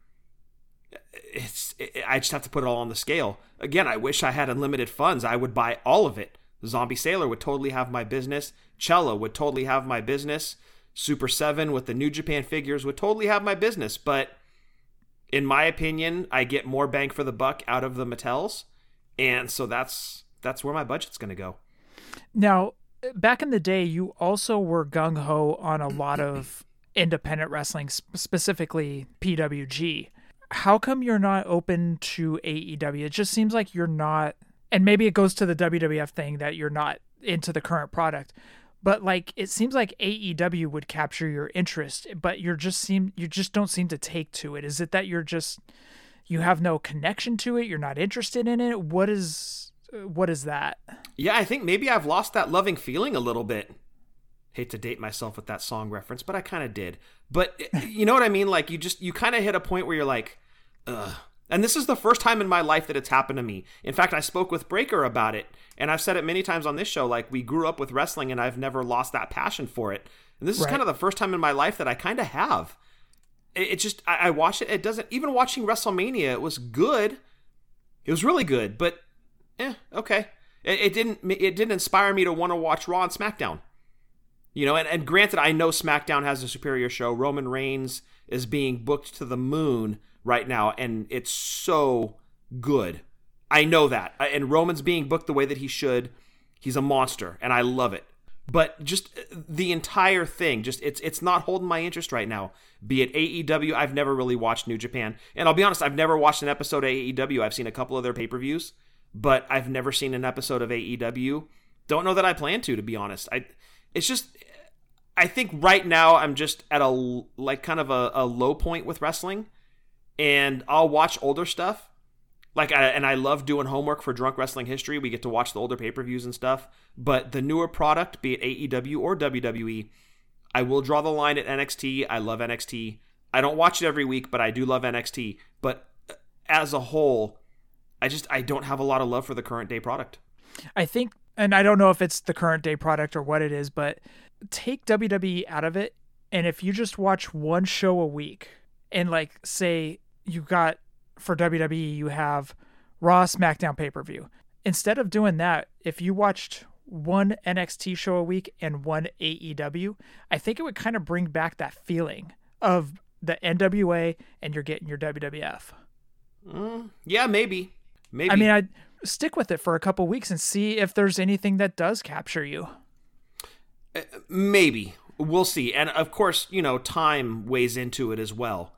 It's it, i just have to put it all on the scale. Again i wish i had unlimited funds. I would buy all of it. Zombie sailor would totally have my business. Cella would totally have my business. Super 7 with the New Japan figures would totally have my business, but in my opinion, I get more bang for the buck out of the Mattels, and so that's that's where my budget's going to go. Now, back in the day, you also were gung ho on a lot of (clears throat) independent wrestling, specifically PWG. How come you're not open to AEW? It just seems like you're not, and maybe it goes to the WWF thing that you're not into the current product. But like it seems like AEW would capture your interest, but you're just seem you just don't seem to take to it. Is it that you're just you have no connection to it? You're not interested in it? What is what is that? Yeah, I think maybe I've lost that loving feeling a little bit. Hate to date myself with that song reference, but I kind of did. But you know what I mean? Like you just you kind of hit a point where you're like, ugh. And this is the first time in my life that it's happened to me. In fact, I spoke with Breaker about it, and I've said it many times on this show. Like we grew up with wrestling, and I've never lost that passion for it. And this is right. kind of the first time in my life that I kind of have. It, it just I, I watch it. It doesn't even watching WrestleMania. It was good. It was really good, but eh, okay. It, it didn't it didn't inspire me to want to watch Raw and SmackDown. You know, and, and granted, I know SmackDown has a superior show. Roman Reigns is being booked to the moon right now, and it's so good. I know that. And Roman's being booked the way that he should. He's a monster, and I love it. But just uh, the entire thing, just it's it's not holding my interest right now. Be it AEW, I've never really watched New Japan, and I'll be honest, I've never watched an episode of AEW. I've seen a couple of their pay per views, but I've never seen an episode of AEW. Don't know that I plan to, to be honest. I, it's just, I think right now I'm just at a like kind of a, a low point with wrestling and I'll watch older stuff. Like, I, and I love doing homework for Drunk Wrestling History. We get to watch the older pay per views and stuff. But the newer product, be it AEW or WWE, I will draw the line at NXT. I love NXT. I don't watch it every week, but I do love NXT. But uh, as a whole, I just I don't have a lot of love for the current day product. I think, and I don't know if it's the current day product or what it is, but take WWE out of it, and if you just watch one show a week, and like say you got for WWE, you have Raw, SmackDown pay per view. Instead of doing that, if you watched one NXT show a week and one AEW, I think it would kind of bring back that feeling of the NWA and you're getting your WWF. Mm, yeah, maybe. Maybe. I mean, I'd stick with it for a couple weeks and see if there's anything that does capture you. Uh, maybe. We'll see. And of course, you know, time weighs into it as well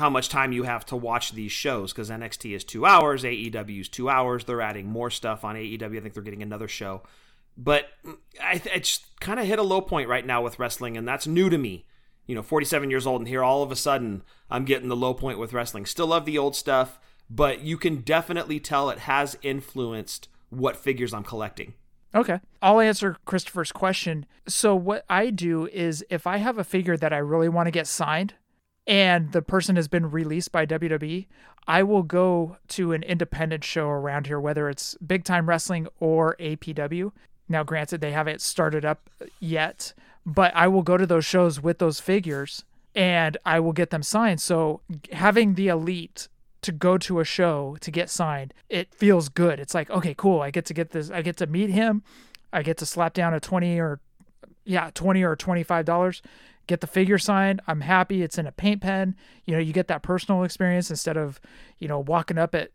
how much time you have to watch these shows because NXT is two hours, AEW is two hours. They're adding more stuff on AEW. I think they're getting another show. But mm, I, I just kind of hit a low point right now with wrestling, and that's new to me. You know, 47 years old, and here all of a sudden I'm getting the low point with wrestling. Still love the old stuff, but you can definitely tell it has influenced what figures I'm collecting. Okay. I'll answer Christopher's question. So, what I do is if I have a figure that I really want to get signed, and the person has been released by WWE, I will go to an independent show around here, whether it's Big Time Wrestling or APW. Now, granted, they haven't started up yet, but I will go to those shows with those figures and I will get them signed. So, having the elite to go to a show to get signed, it feels good. It's like, okay, cool. I get to get this, I get to meet him. I get to slap down a 20 or, yeah, 20 or $25 get the figure signed. I'm happy. It's in a paint pen. You know, you get that personal experience instead of, you know, walking up at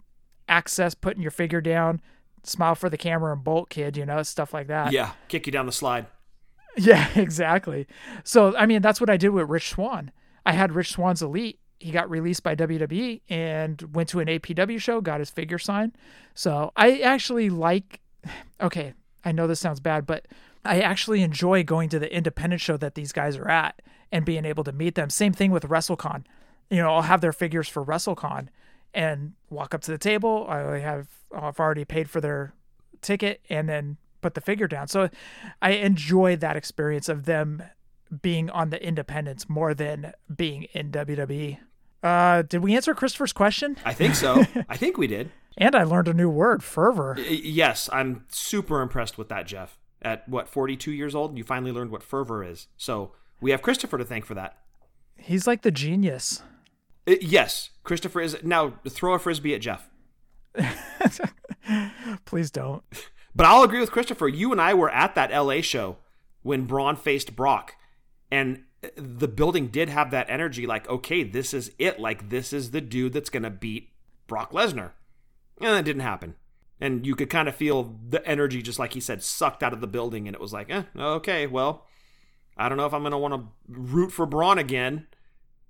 access, putting your figure down, smile for the camera and bolt kid, you know, stuff like that. Yeah. Kick you down the slide. (laughs) Yeah, exactly. So, I mean, that's what I did with Rich Swann. I had Rich Swann's Elite. He got released by WWE and went to an APW show, got his figure signed. So I actually like, (sighs) okay, I know this sounds bad, but I actually enjoy going to the independent show that these guys are at and being able to meet them. Same thing with WrestleCon. You know, I'll have their figures for WrestleCon and walk up to the table. I have I've already paid for their ticket and then put the figure down. So I enjoy that experience of them being on the independents more than being in WWE. Uh, did we answer Christopher's question? I think so. (laughs) I think we did. And I learned a new word, fervor. Yes, I'm super impressed with that, Jeff at what 42 years old? You finally learned what fervor is. So we have christopher to thank for that. He's like the genius. It, uh, yes christopher is now throw a frisbee at jeff. (laughs) Please don't. (laughs) But i'll agree with christopher. You and i were at that la show when braun faced brock And the building did have that energy like, okay, this is it. Like, this is the dude that's going to beat Brock Lesnar. And that didn't happen. And you could kind of feel the energy, just like he said, sucked out of the building. And it was like, eh, okay, well, I don't know if I'm going to want to root for Braun again.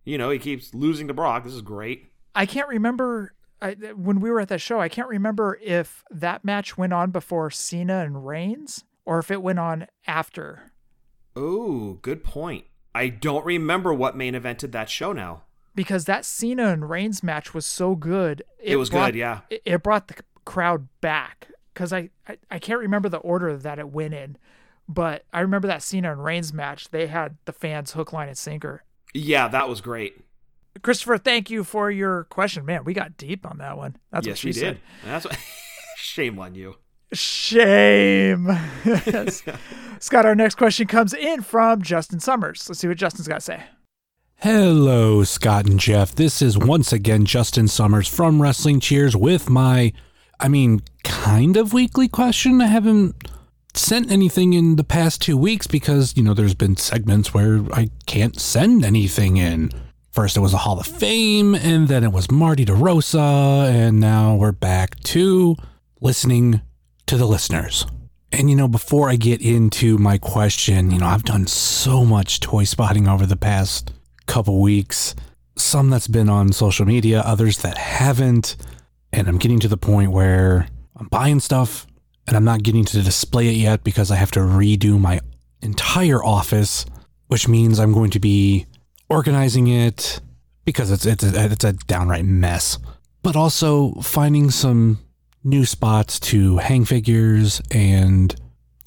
You know, he keeps losing to Brock. This is great. I can't remember I, when we were at that show. I can't remember if that match went on before Cena and Reigns or if it went on after. Oh, good point. I don't remember what main evented that show now. Because that Cena and Reigns match was so good. It, it was brought, good, yeah. It, it brought the crowd back. Because I, I, I can't remember the order that it went in. But I remember that Cena and Reigns match. They had the fans hook, line, and sinker. Yeah, that was great. Christopher, thank you for your question. Man, we got deep on that one. That's yes, what she we said. did. That's what, (laughs) shame on you. Shame. (laughs) (laughs) Scott, our next question comes in from Justin Summers. Let's see what Justin's got to say. Hello, Scott and Jeff. This is once again Justin Summers from Wrestling Cheers with my, I mean, kind of weekly question. I haven't sent anything in the past two weeks because, you know, there's been segments where I can't send anything in. First, it was a Hall of Fame, and then it was Marty DeRosa, and now we're back to listening to the listeners. And, you know, before I get into my question, you know, I've done so much toy spotting over the past couple weeks, some that's been on social media, others that haven't. And I'm getting to the point where I'm buying stuff and I'm not getting to display it yet because I have to redo my entire office, which means I'm going to be organizing it because it's it's a, it's a downright mess. But also finding some new spots to hang figures and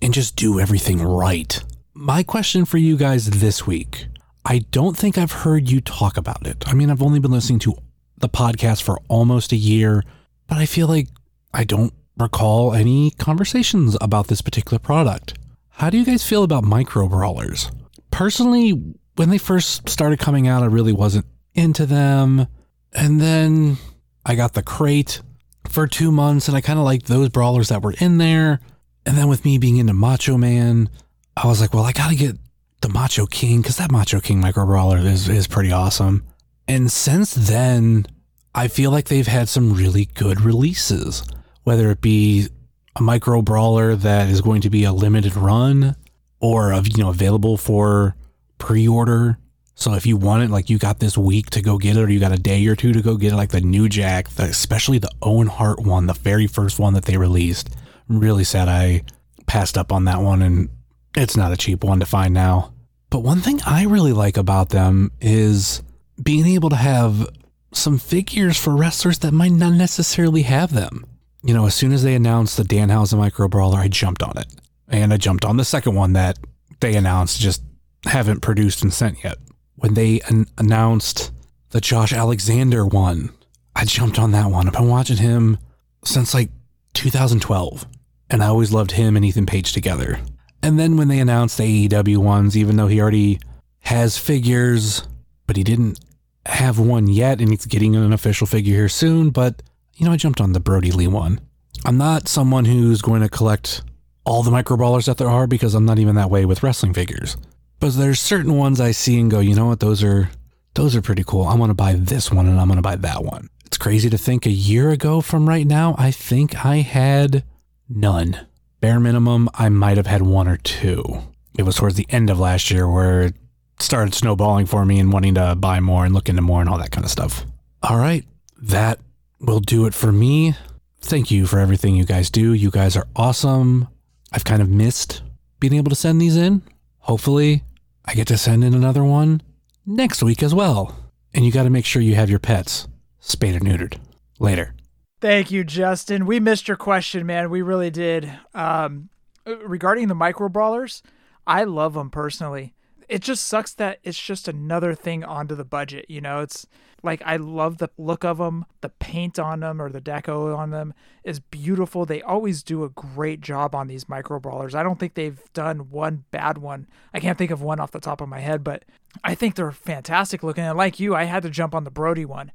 and just do everything right. My question for you guys this week. I don't think I've heard you talk about it. I mean, I've only been listening to the podcast for almost a year, but I feel like I don't recall any conversations about this particular product. How do you guys feel about micro brawlers? Personally, when they first started coming out, I really wasn't into them. And then I got the crate for two months and I kind of liked those brawlers that were in there. And then with me being into Macho Man, I was like, well, I got to get the Macho King because that Macho King micro brawler is, is pretty awesome. And since then, I feel like they've had some really good releases, whether it be a micro brawler that is going to be a limited run or of you know available for pre-order. So if you want it, like you got this week to go get it, or you got a day or two to go get it, like the New Jack, the, especially the Owen Hart one, the very first one that they released. I'm really sad I passed up on that one, and it's not a cheap one to find now. But one thing I really like about them is being able to have some figures for wrestlers that might not necessarily have them. You know, as soon as they announced the Danhausen Micro Brawler, I jumped on it. And I jumped on the second one that they announced, just haven't produced and sent yet. When they an- announced the Josh Alexander one, I jumped on that one. I've been watching him since like 2012, and I always loved him and Ethan Page together. And then when they announced the AEW ones, even though he already has figures, but he didn't have one yet, and it's getting an official figure here soon, but you know, I jumped on the Brodie Lee one. I'm not someone who's going to collect all the micro brawlers that there are because I'm not even that way with wrestling figures. But there's certain ones I see and go, you know what, those are those are pretty cool. I'm gonna buy this one and I'm gonna buy that one. It's crazy to think a year ago from right now, I think I had none. Bare minimum, I might have had one or two. It was towards the end of last year where started snowballing for me and wanting to buy more and look into more and all that kind of stuff. All right, that will do it for me. Thank you for everything you guys do. You guys are awesome. I've kind of missed being able to send these in. Hopefully, I get to send in another one next week as well. And you got to make sure you have your pets spayed or neutered. Later. Thank you, Justin. We missed your question, man. We really did. Um, regarding the micro brawlers, I love them personally. It just sucks that it's just another thing onto the budget. You know, it's like I love the look of them. The paint on them or the deco on them is beautiful. They always do a great job on these micro brawlers. I don't think they've done one bad one. I can't think of one off the top of my head, but I think they're fantastic looking. And like you, I had to jump on the Brodie one.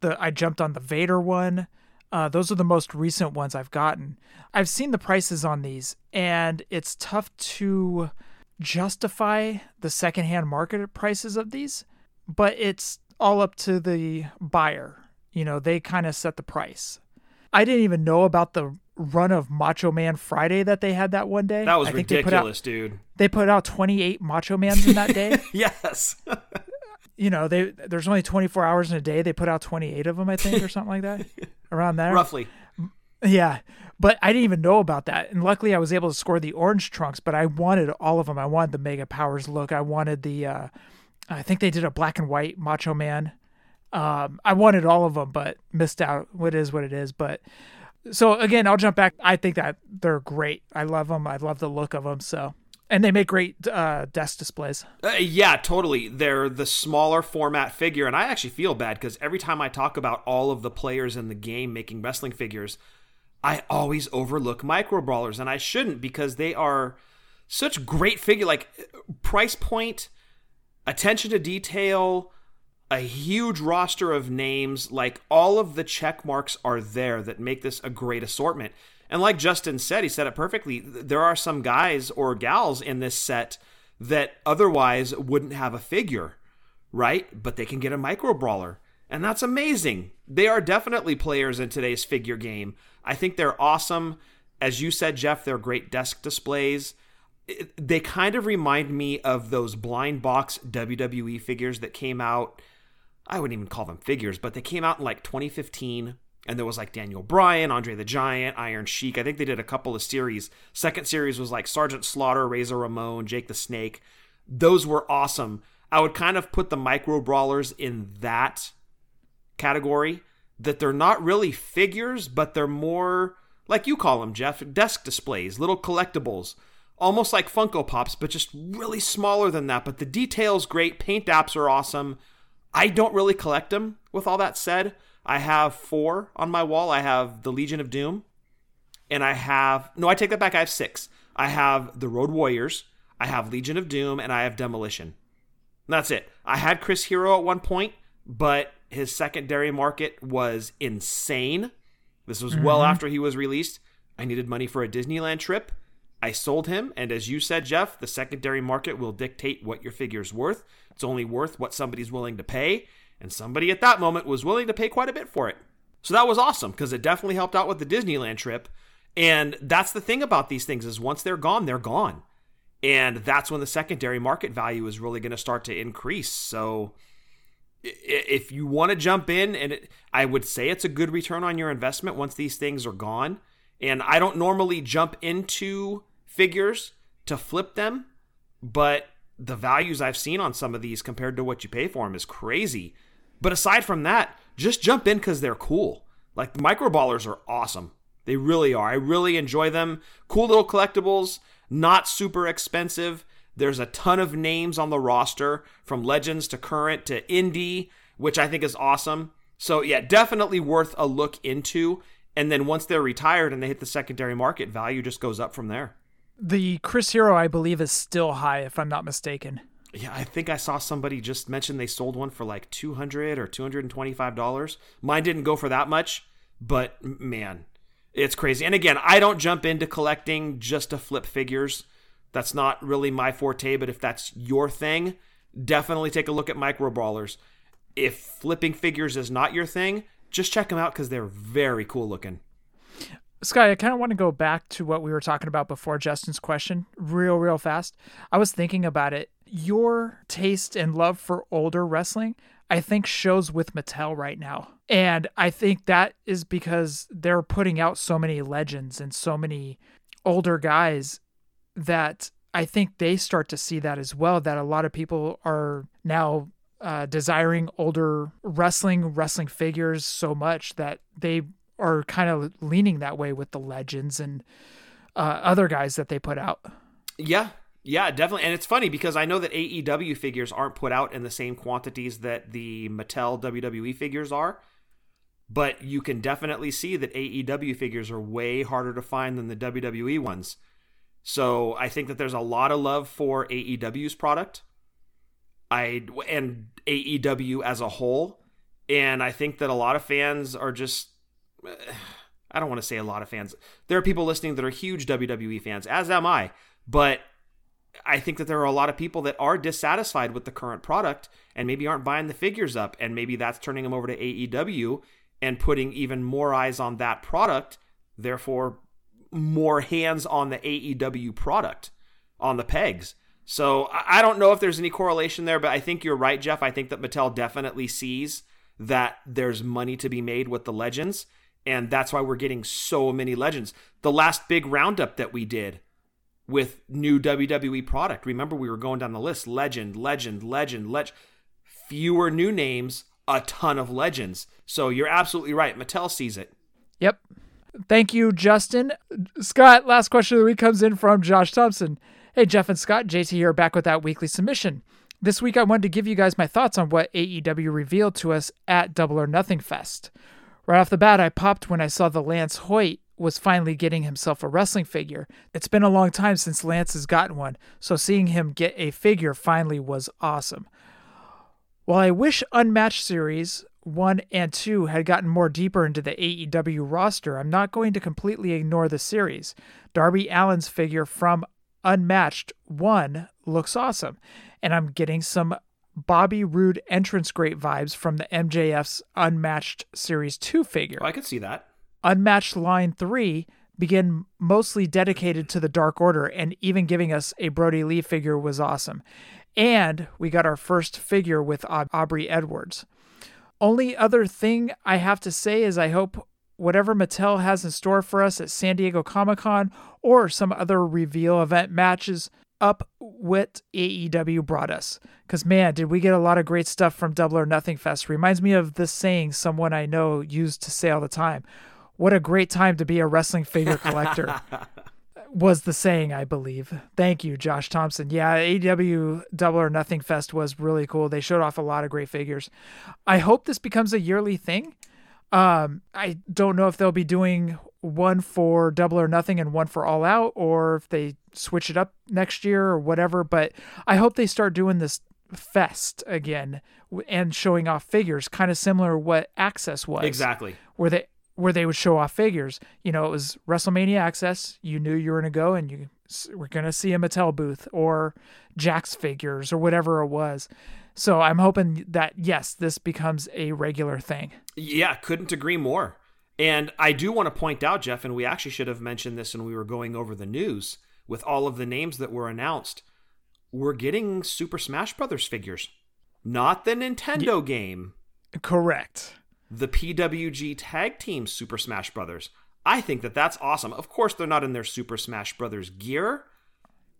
The I jumped on the Vader one. Uh, those are the most recent ones I've gotten. I've seen the prices on these, and it's tough to justify the secondhand market prices of these, but it's all up to the buyer. You know, they kind of set the price. I didn't even know about the run of Macho Man Friday that they had that one day. That was I think ridiculous, they put out, dude. They put out 28 Macho Mans in that day. (laughs) yes. (laughs) you know, they there's only 24 hours in a day. They put out 28 of them, I think, or something like that, (laughs) around there. Roughly. Yeah, but I didn't even know about that, and luckily I was able to score the orange trunks. But I wanted all of them. I wanted the Mega Powers look. I wanted the. Uh, I think they did a black and white Macho Man. Um, I wanted all of them, but missed out. What is what it is. But so again, I'll jump back. I think that they're great. I love them. I love the look of them. So and they make great uh, desk displays. Uh, yeah, totally. They're the smaller format figure, and I actually feel bad because every time I talk about all of the players in the game making wrestling figures, I always overlook micro brawlers, and I shouldn't because they are such great figure. Like price point, attention to detail, a huge roster of names. Like all of the check marks are there that make this a great assortment. And like Justin said, he said it perfectly. There are some guys or gals in this set that otherwise wouldn't have a figure, right? But they can get a micro brawler. And that's amazing. They are definitely players in today's figure game. I think they're awesome. As you said, Jeff, they're great desk displays. They kind of remind me of those blind box WWE figures that came out. I wouldn't even call them figures, but they came out in like 2015. And there was like Daniel Bryan, Andre the Giant, Iron Sheik. I think they did a couple of series. Second series was like Sergeant Slaughter, Razor Ramon, Jake the Snake. Those were awesome. I would kind of put the micro brawlers in that category that they're not really figures, but they're more like you call them, Jeff, desk displays, little collectibles, almost like Funko Pops, but just really smaller than that. But the details great, paint apps are awesome. I don't really collect them. With all that said, I have four on my wall. I have the Legion of Doom, and I have no, I take that back. I have six. I have the Road Warriors, I have Legion of Doom, and I have Demolition. That's it. I had Chris Hero at one point, but his secondary market was insane. This was mm-hmm. well after he was released. I needed money for a Disneyland trip. I sold him, and as you said, Jeff, the secondary market will dictate what your figure's worth. It's only worth what somebody's willing to pay, and somebody at that moment was willing to pay quite a bit for it. So that was awesome because it definitely helped out with the Disneyland trip. And that's the thing about these things is once they're gone, they're gone. And that's when the secondary market value is really going to start to increase. So if you want to jump in and it, I would say it's a good return on your investment once these things are gone. And I don't normally jump into figures to flip them, but the values I've seen on some of these compared to what you pay for them is crazy. But aside from that, just jump in because they're cool. Like the micro brawlers are awesome. They really are. I really enjoy them. Cool little collectibles, not super expensive. There's a ton of names on the roster from legends to current to indie, which I think is awesome. So, yeah, definitely worth a look into. And then once they're retired and they hit the secondary market, value just goes up from there. The Chris Hero, I believe, is still high, if I'm not mistaken. Yeah, I think I saw somebody just mention they sold one for like 200 or $225. Mine didn't go for that much, but man, it's crazy. And again, I don't jump into collecting just to flip figures. That's not really my forte, but if that's your thing, definitely take a look at micro brawlers. If flipping figures is not your thing, just check them out because they're very cool looking. Sky, I kind of want to go back to what we were talking about before Justin's question, real, real fast. I was thinking about it. Your taste and love for older wrestling, I think, shows with Mattel right now. And I think that is because they're putting out so many legends and so many older guys that I think they start to see that as well. That a lot of people are now uh, desiring older wrestling, wrestling figures so much that they are kind of leaning that way with the legends and uh, other guys that they put out. Yeah, yeah, definitely. And it's funny because I know that AEW figures aren't put out in the same quantities that the Mattel WWE figures are, but you can definitely see that AEW figures are way harder to find than the WWE ones. So I think that there's a lot of love for AEW's product. I and AEW as a whole, and I think that a lot of fans are just (sighs) I don't want to say a lot of fans. There are people listening that are huge WWE fans, as am I. But I think that there are a lot of people that are dissatisfied with the current product and maybe aren't buying the figures up. And maybe that's turning them over to AEW and putting even more eyes on that product. Therefore, more hands on the AEW product on the pegs. So I don't know if there's any correlation there, but I think you're right, Jeff. I think that Mattel definitely sees that there's money to be made with the legends. And that's why we're getting so many legends. The last big roundup that we did with new WWE product. Remember, we were going down the list legend, legend, legend, legend. Fewer new names, a ton of legends. So you're absolutely right. Mattel sees it. Yep. Thank you, Justin. Scott, last question of the week comes in from Josh Thompson. Hey, Jeff and Scott, JT here back with that weekly submission. This week, I wanted to give you guys my thoughts on what AEW revealed to us at Double or Nothing Fest. Right off the bat, I popped when I saw the Lance Hoyt was finally getting himself a wrestling figure. It's been a long time since Lance has gotten one, so seeing him get a figure finally was awesome. While I wish Unmatched Series 1 and 2 had gotten more deeper into the AEW roster, I'm not going to completely ignore the series. Darby Allin's figure from Unmatched 1 looks awesome, and I'm getting some Bobby Roode entrance great vibes from the MJF's Unmatched Series 2 figure. Oh, I could see that. Unmatched Line 3 began mostly dedicated to the Dark Order, and even giving us a Brodie Lee figure was awesome. And we got our first figure with Aubrey Edwards. Only other thing I have to say is I hope whatever Mattel has in store for us at San Diego Comic Con or some other reveal event matches up what AEW brought us. Because, man, did we get a lot of great stuff from Double or Nothing Fest. Reminds me of this saying someone I know used to say all the time What a great time to be a wrestling figure collector. (laughs) was the saying, I believe. Thank you, Josh Thompson. Yeah, AEW Double or Nothing Fest was really cool. They showed off a lot of great figures. I hope this becomes a yearly thing. Um, I don't know if they'll be doing one for Double or Nothing and one for All Out, or if they switch it up next year or whatever. But I hope they start doing this fest again and showing off figures, kind of similar what Access was. Exactly. Where they where they would show off figures. You know, it was WrestleMania Access. You knew you were going to go and you were going to see a Mattel booth or Jakks figures or whatever it was. So I'm hoping that, yes, this becomes a regular thing. Yeah, couldn't agree more. And I do want to point out, Jeff, and we actually should have mentioned this when we were going over the news with all of the names that were announced. We're getting Super Smash Brothers figures, not the Nintendo y- game. Correct the PWG Tag Team Super Smash Brothers. I think that that's awesome. Of course, they're not in their Super Smash Brothers gear,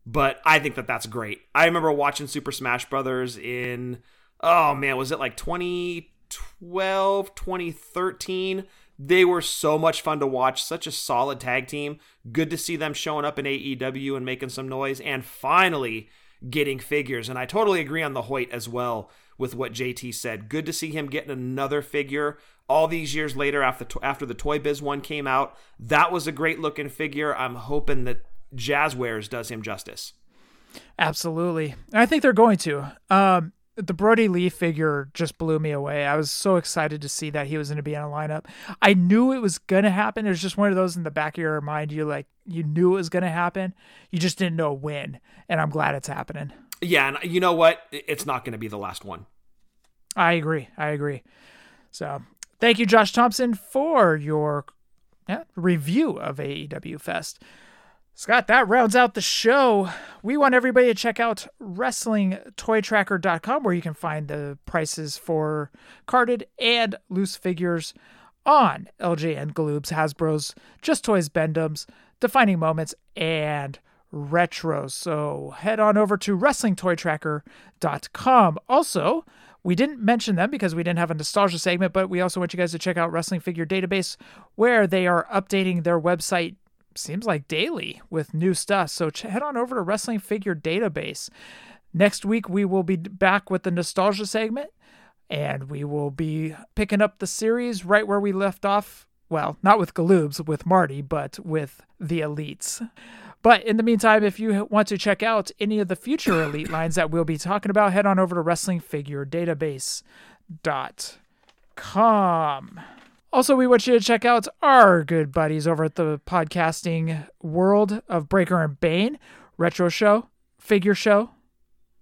but I think that that's great. I remember watching Super Smash Brothers in, oh man, was it like 2012, 2013? They were so much fun to watch, such a solid tag team. Good to see them showing up in AEW and making some noise, and finally getting figures. And I totally agree on the Hoyt as well with what JT said. Good to see him getting another figure all these years later after after the Toy Biz one came out. That was a great looking figure. I'm hoping that Jazwares does him justice. Absolutely. I think they're going to. Um, the Brodie Lee figure just blew me away. I was so excited to see that he was going to be in a lineup. I knew it was going to happen. It was just one of those in the back of your mind. You like you knew it was going to happen. You just didn't know when, and I'm glad it's happening. Yeah, and you know what? It's not going to be the last one. I agree. I agree. So, thank you, Josh Thompson, for your yeah, review of AEW Fest. Scott, that rounds out the show. We want everybody to check out WrestlingToyTracker.com where you can find the prices for carded and loose figures on LJN Galoobs, Hasbro's, Just Toys Bend-Ems, Defining Moments, and Retro. So head on over to WrestlingToyTracker.com. Also, we didn't mention them because we didn't have a nostalgia segment, but we also want you guys to check out Wrestling Figure Database, where they are updating their website seems like daily with new stuff. So head on over to Wrestling Figure Database. Next week, we will be back with the nostalgia segment, and we will be picking up the series right where we left off. Well, not with Galoobs, with Marty, but with the Elites. But in the meantime, if you want to check out any of the future Elite (coughs) lines that we'll be talking about, head on over to WrestlingFigureDatabase.com. Also, we want you to check out our good buddies over at the podcasting world of Breaker and Bane Retro Show figure show,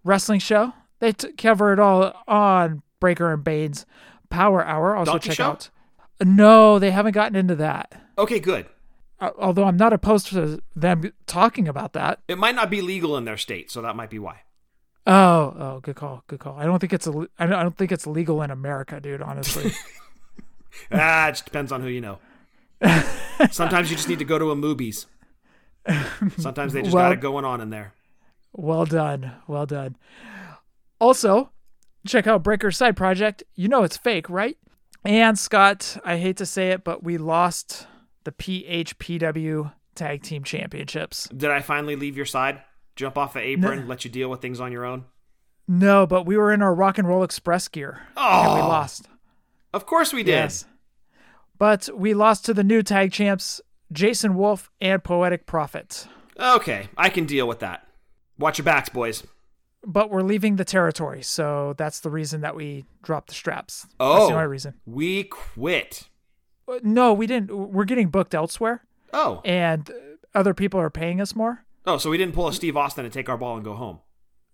wrestling show. They t- cover it all on Breaker and Bane's Power Hour. Also Donkey check show? out. No, they haven't gotten into that. Okay, good. Uh, although I'm not opposed to them talking about that. It might not be legal in their state, so that might be why. Oh, oh, good call, good call. I don't think it's a, I don't I don't think it's legal in America, dude. Honestly, (laughs) ah, it just depends on who you know. Sometimes you just need to go to a movies. Sometimes they just Well- got it going on in there. well done, well done. Also, check out Breaker's side project. You know it's fake, right? And Scott, I hate to say it, but we lost the PHPW Tag Team Championships. Did I finally leave your side? Jump off the apron, let you deal with things on your own? No, but we were in our Rock and Roll Express gear, Oh, and we lost. Of course we did. Yes. But we lost to the new tag champs, Jason Wolf and Poetic Prophet. Okay, I can deal with that. Watch your backs, boys. But we're leaving the territory, so that's the reason that we dropped the straps. That's Oh, the only reason. we quit. Uh, No, we didn't. We're getting booked elsewhere, Oh, and other people are paying us more. oh, so we didn't pull a Steve Austin and take our ball and go home.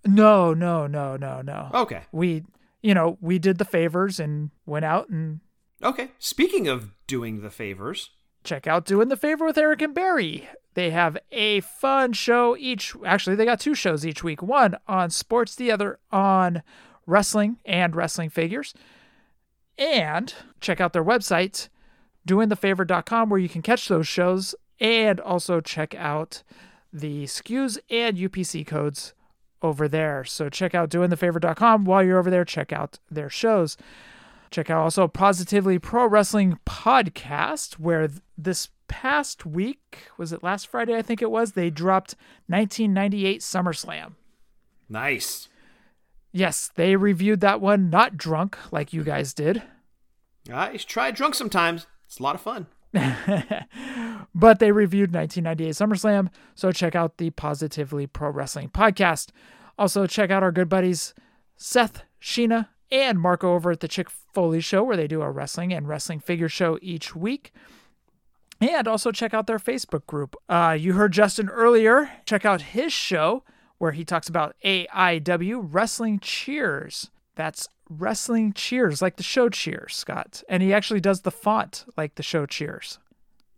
No, no, no, no, no. Okay, We, you know, we did the favors and went out and okay. Speaking of doing the favors, check out Doing the Favor with Eric and Barry. They have a fun show each. Actually, they got two shows each week one on sports, the other on wrestling and wrestling figures. And check out their website, doingthefavor.com, where you can catch those shows and also check out the SKUs and UPC codes over there. So check out doingthefavor.com. While you're over there, check out their shows. Check out also Positively Pro Wrestling podcast, where th- this past week, was it last Friday? I think it was, they dropped 1998 SummerSlam. nice. Yes, they reviewed that one, not drunk like you guys did, I try drunk sometimes. It's a lot of fun. (laughs) but they reviewed 1998 SummerSlam. So check out the Positively Pro Wrestling podcast. Also, check out our good buddies Seth, Sheena, and Marco over at the Chick Foley Show, where they do a wrestling and wrestling figure show each week. And also check out their Facebook group. Uh, you heard Justin earlier. Check out his show where he talks about AIW Wrestling Cheers. That's Wrestling Cheers, like the show Cheers, Scott. And he actually does the font like the show Cheers.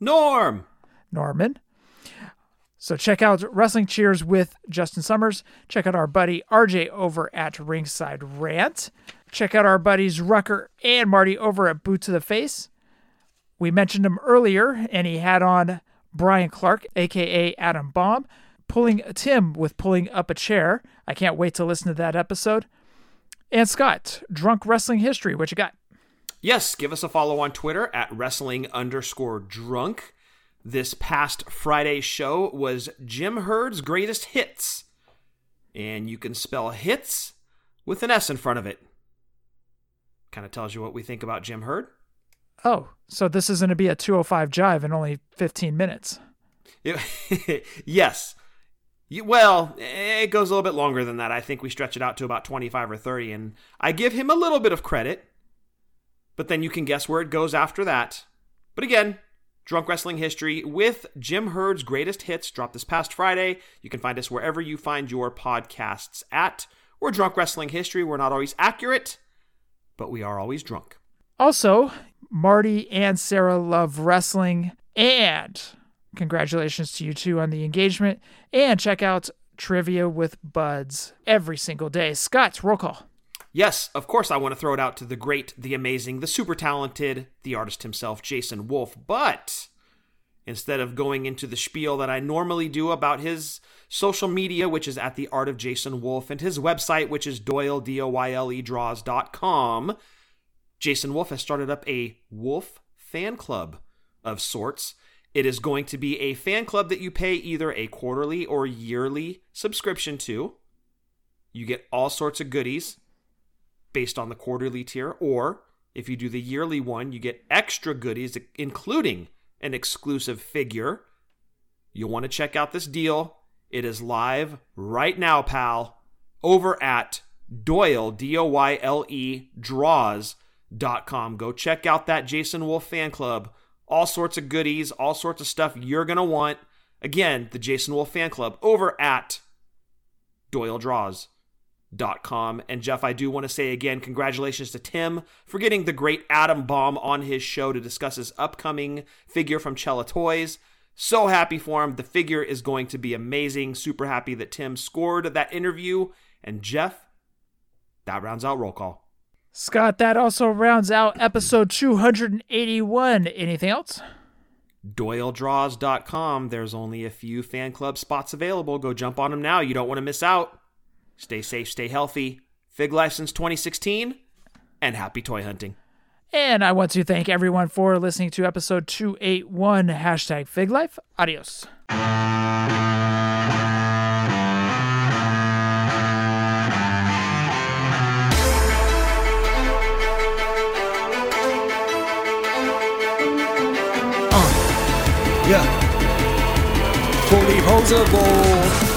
Norm. Norman. So check out Wrestling Cheers with Justin Summers. Check out our buddy RJ over at Ringside Rant. Check out our buddies Rucker and Marty over at Boots of the Face. We mentioned him earlier, and he had on Brian Clark, aka Adam Bomb, pulling Tim with pulling up a chair. I can't wait to listen to that episode. And Scott, Drunk Wrestling History. What you got? Yes, give us a follow on Twitter at wrestling underscore drunk. This past Friday's show was Jim Herd's greatest hits. And you can spell hits with an S in front of it. Kind of tells you what we think about Jim Herd. Oh, so this is going to be a 205 jive in only 15 minutes. (laughs) Yes. You- Well, it goes a little bit longer than that. I think we stretch it out to about 25 or 30, and I give him a little bit of credit. But then you can guess where it goes after that. But again, Drunk Wrestling History with Jim Herd's greatest hits dropped this past Friday. You can find us wherever you find your podcasts at. We're Drunk Wrestling History. We're not always accurate, but we are always drunk. Also, Marty and Sarah love wrestling, and congratulations to you two on the engagement. And check out Trivia with Buds every single day. Scott, roll call. Yes, of course, I want to throw it out to the great, the amazing, the super talented, the artist himself, Jason Wolf. But instead of going into the spiel that I normally do about his social media, which is at the art of Jason Wolf, and his website, which is Doyle, D O Y L E draws.com, Jason Wolf has started up a Wolf fan club of sorts. It is going to be a fan club that you pay either a quarterly or yearly subscription to. You get all sorts of goodies based on the quarterly tier, or if you do the yearly one, you get extra goodies, including an exclusive figure. You'll want to check out this deal. It is live right now, pal, over at Doyle, D O Y L E, draws.com. Go check out that Jason Wolf fan club. All sorts of goodies, all sorts of stuff you're going to want. Again, the Jason Wolf fan club over at doyledraws.com. And Jeff, I do want to say again, congratulations to Tim for getting the great Adam Bomb on his show to discuss his upcoming figure from Cella Toys. So happy for him. The figure is going to be amazing. Super happy that Tim scored that interview. And Jeff, that rounds out roll call. Scott, that also rounds out episode 281. Anything else? DoyleDraws.com. There's only a few fan club spots available. Go jump on them now. You don't want to miss out. Stay safe, stay healthy. Fig Life since 2016, and happy toy hunting. And I want to thank everyone for listening to episode 281, hashtag Fig Life. Adios. Uh, yeah. Fully posable.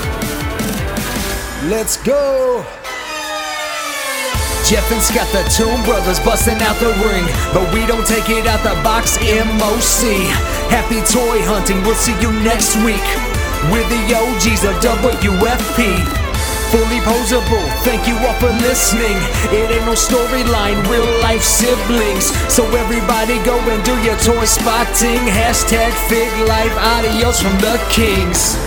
Let's go. Jeff and Scott, the Tomb Brothers, busting out the ring. But we don't take it out the box, MOC. Happy toy hunting, we'll see you next week. We're the OGs of WFP. Fully posable, thank you all for listening. It ain't no storyline, real life siblings. So everybody go and do your toy spotting. Hashtag Fig Life, adios from the Kings.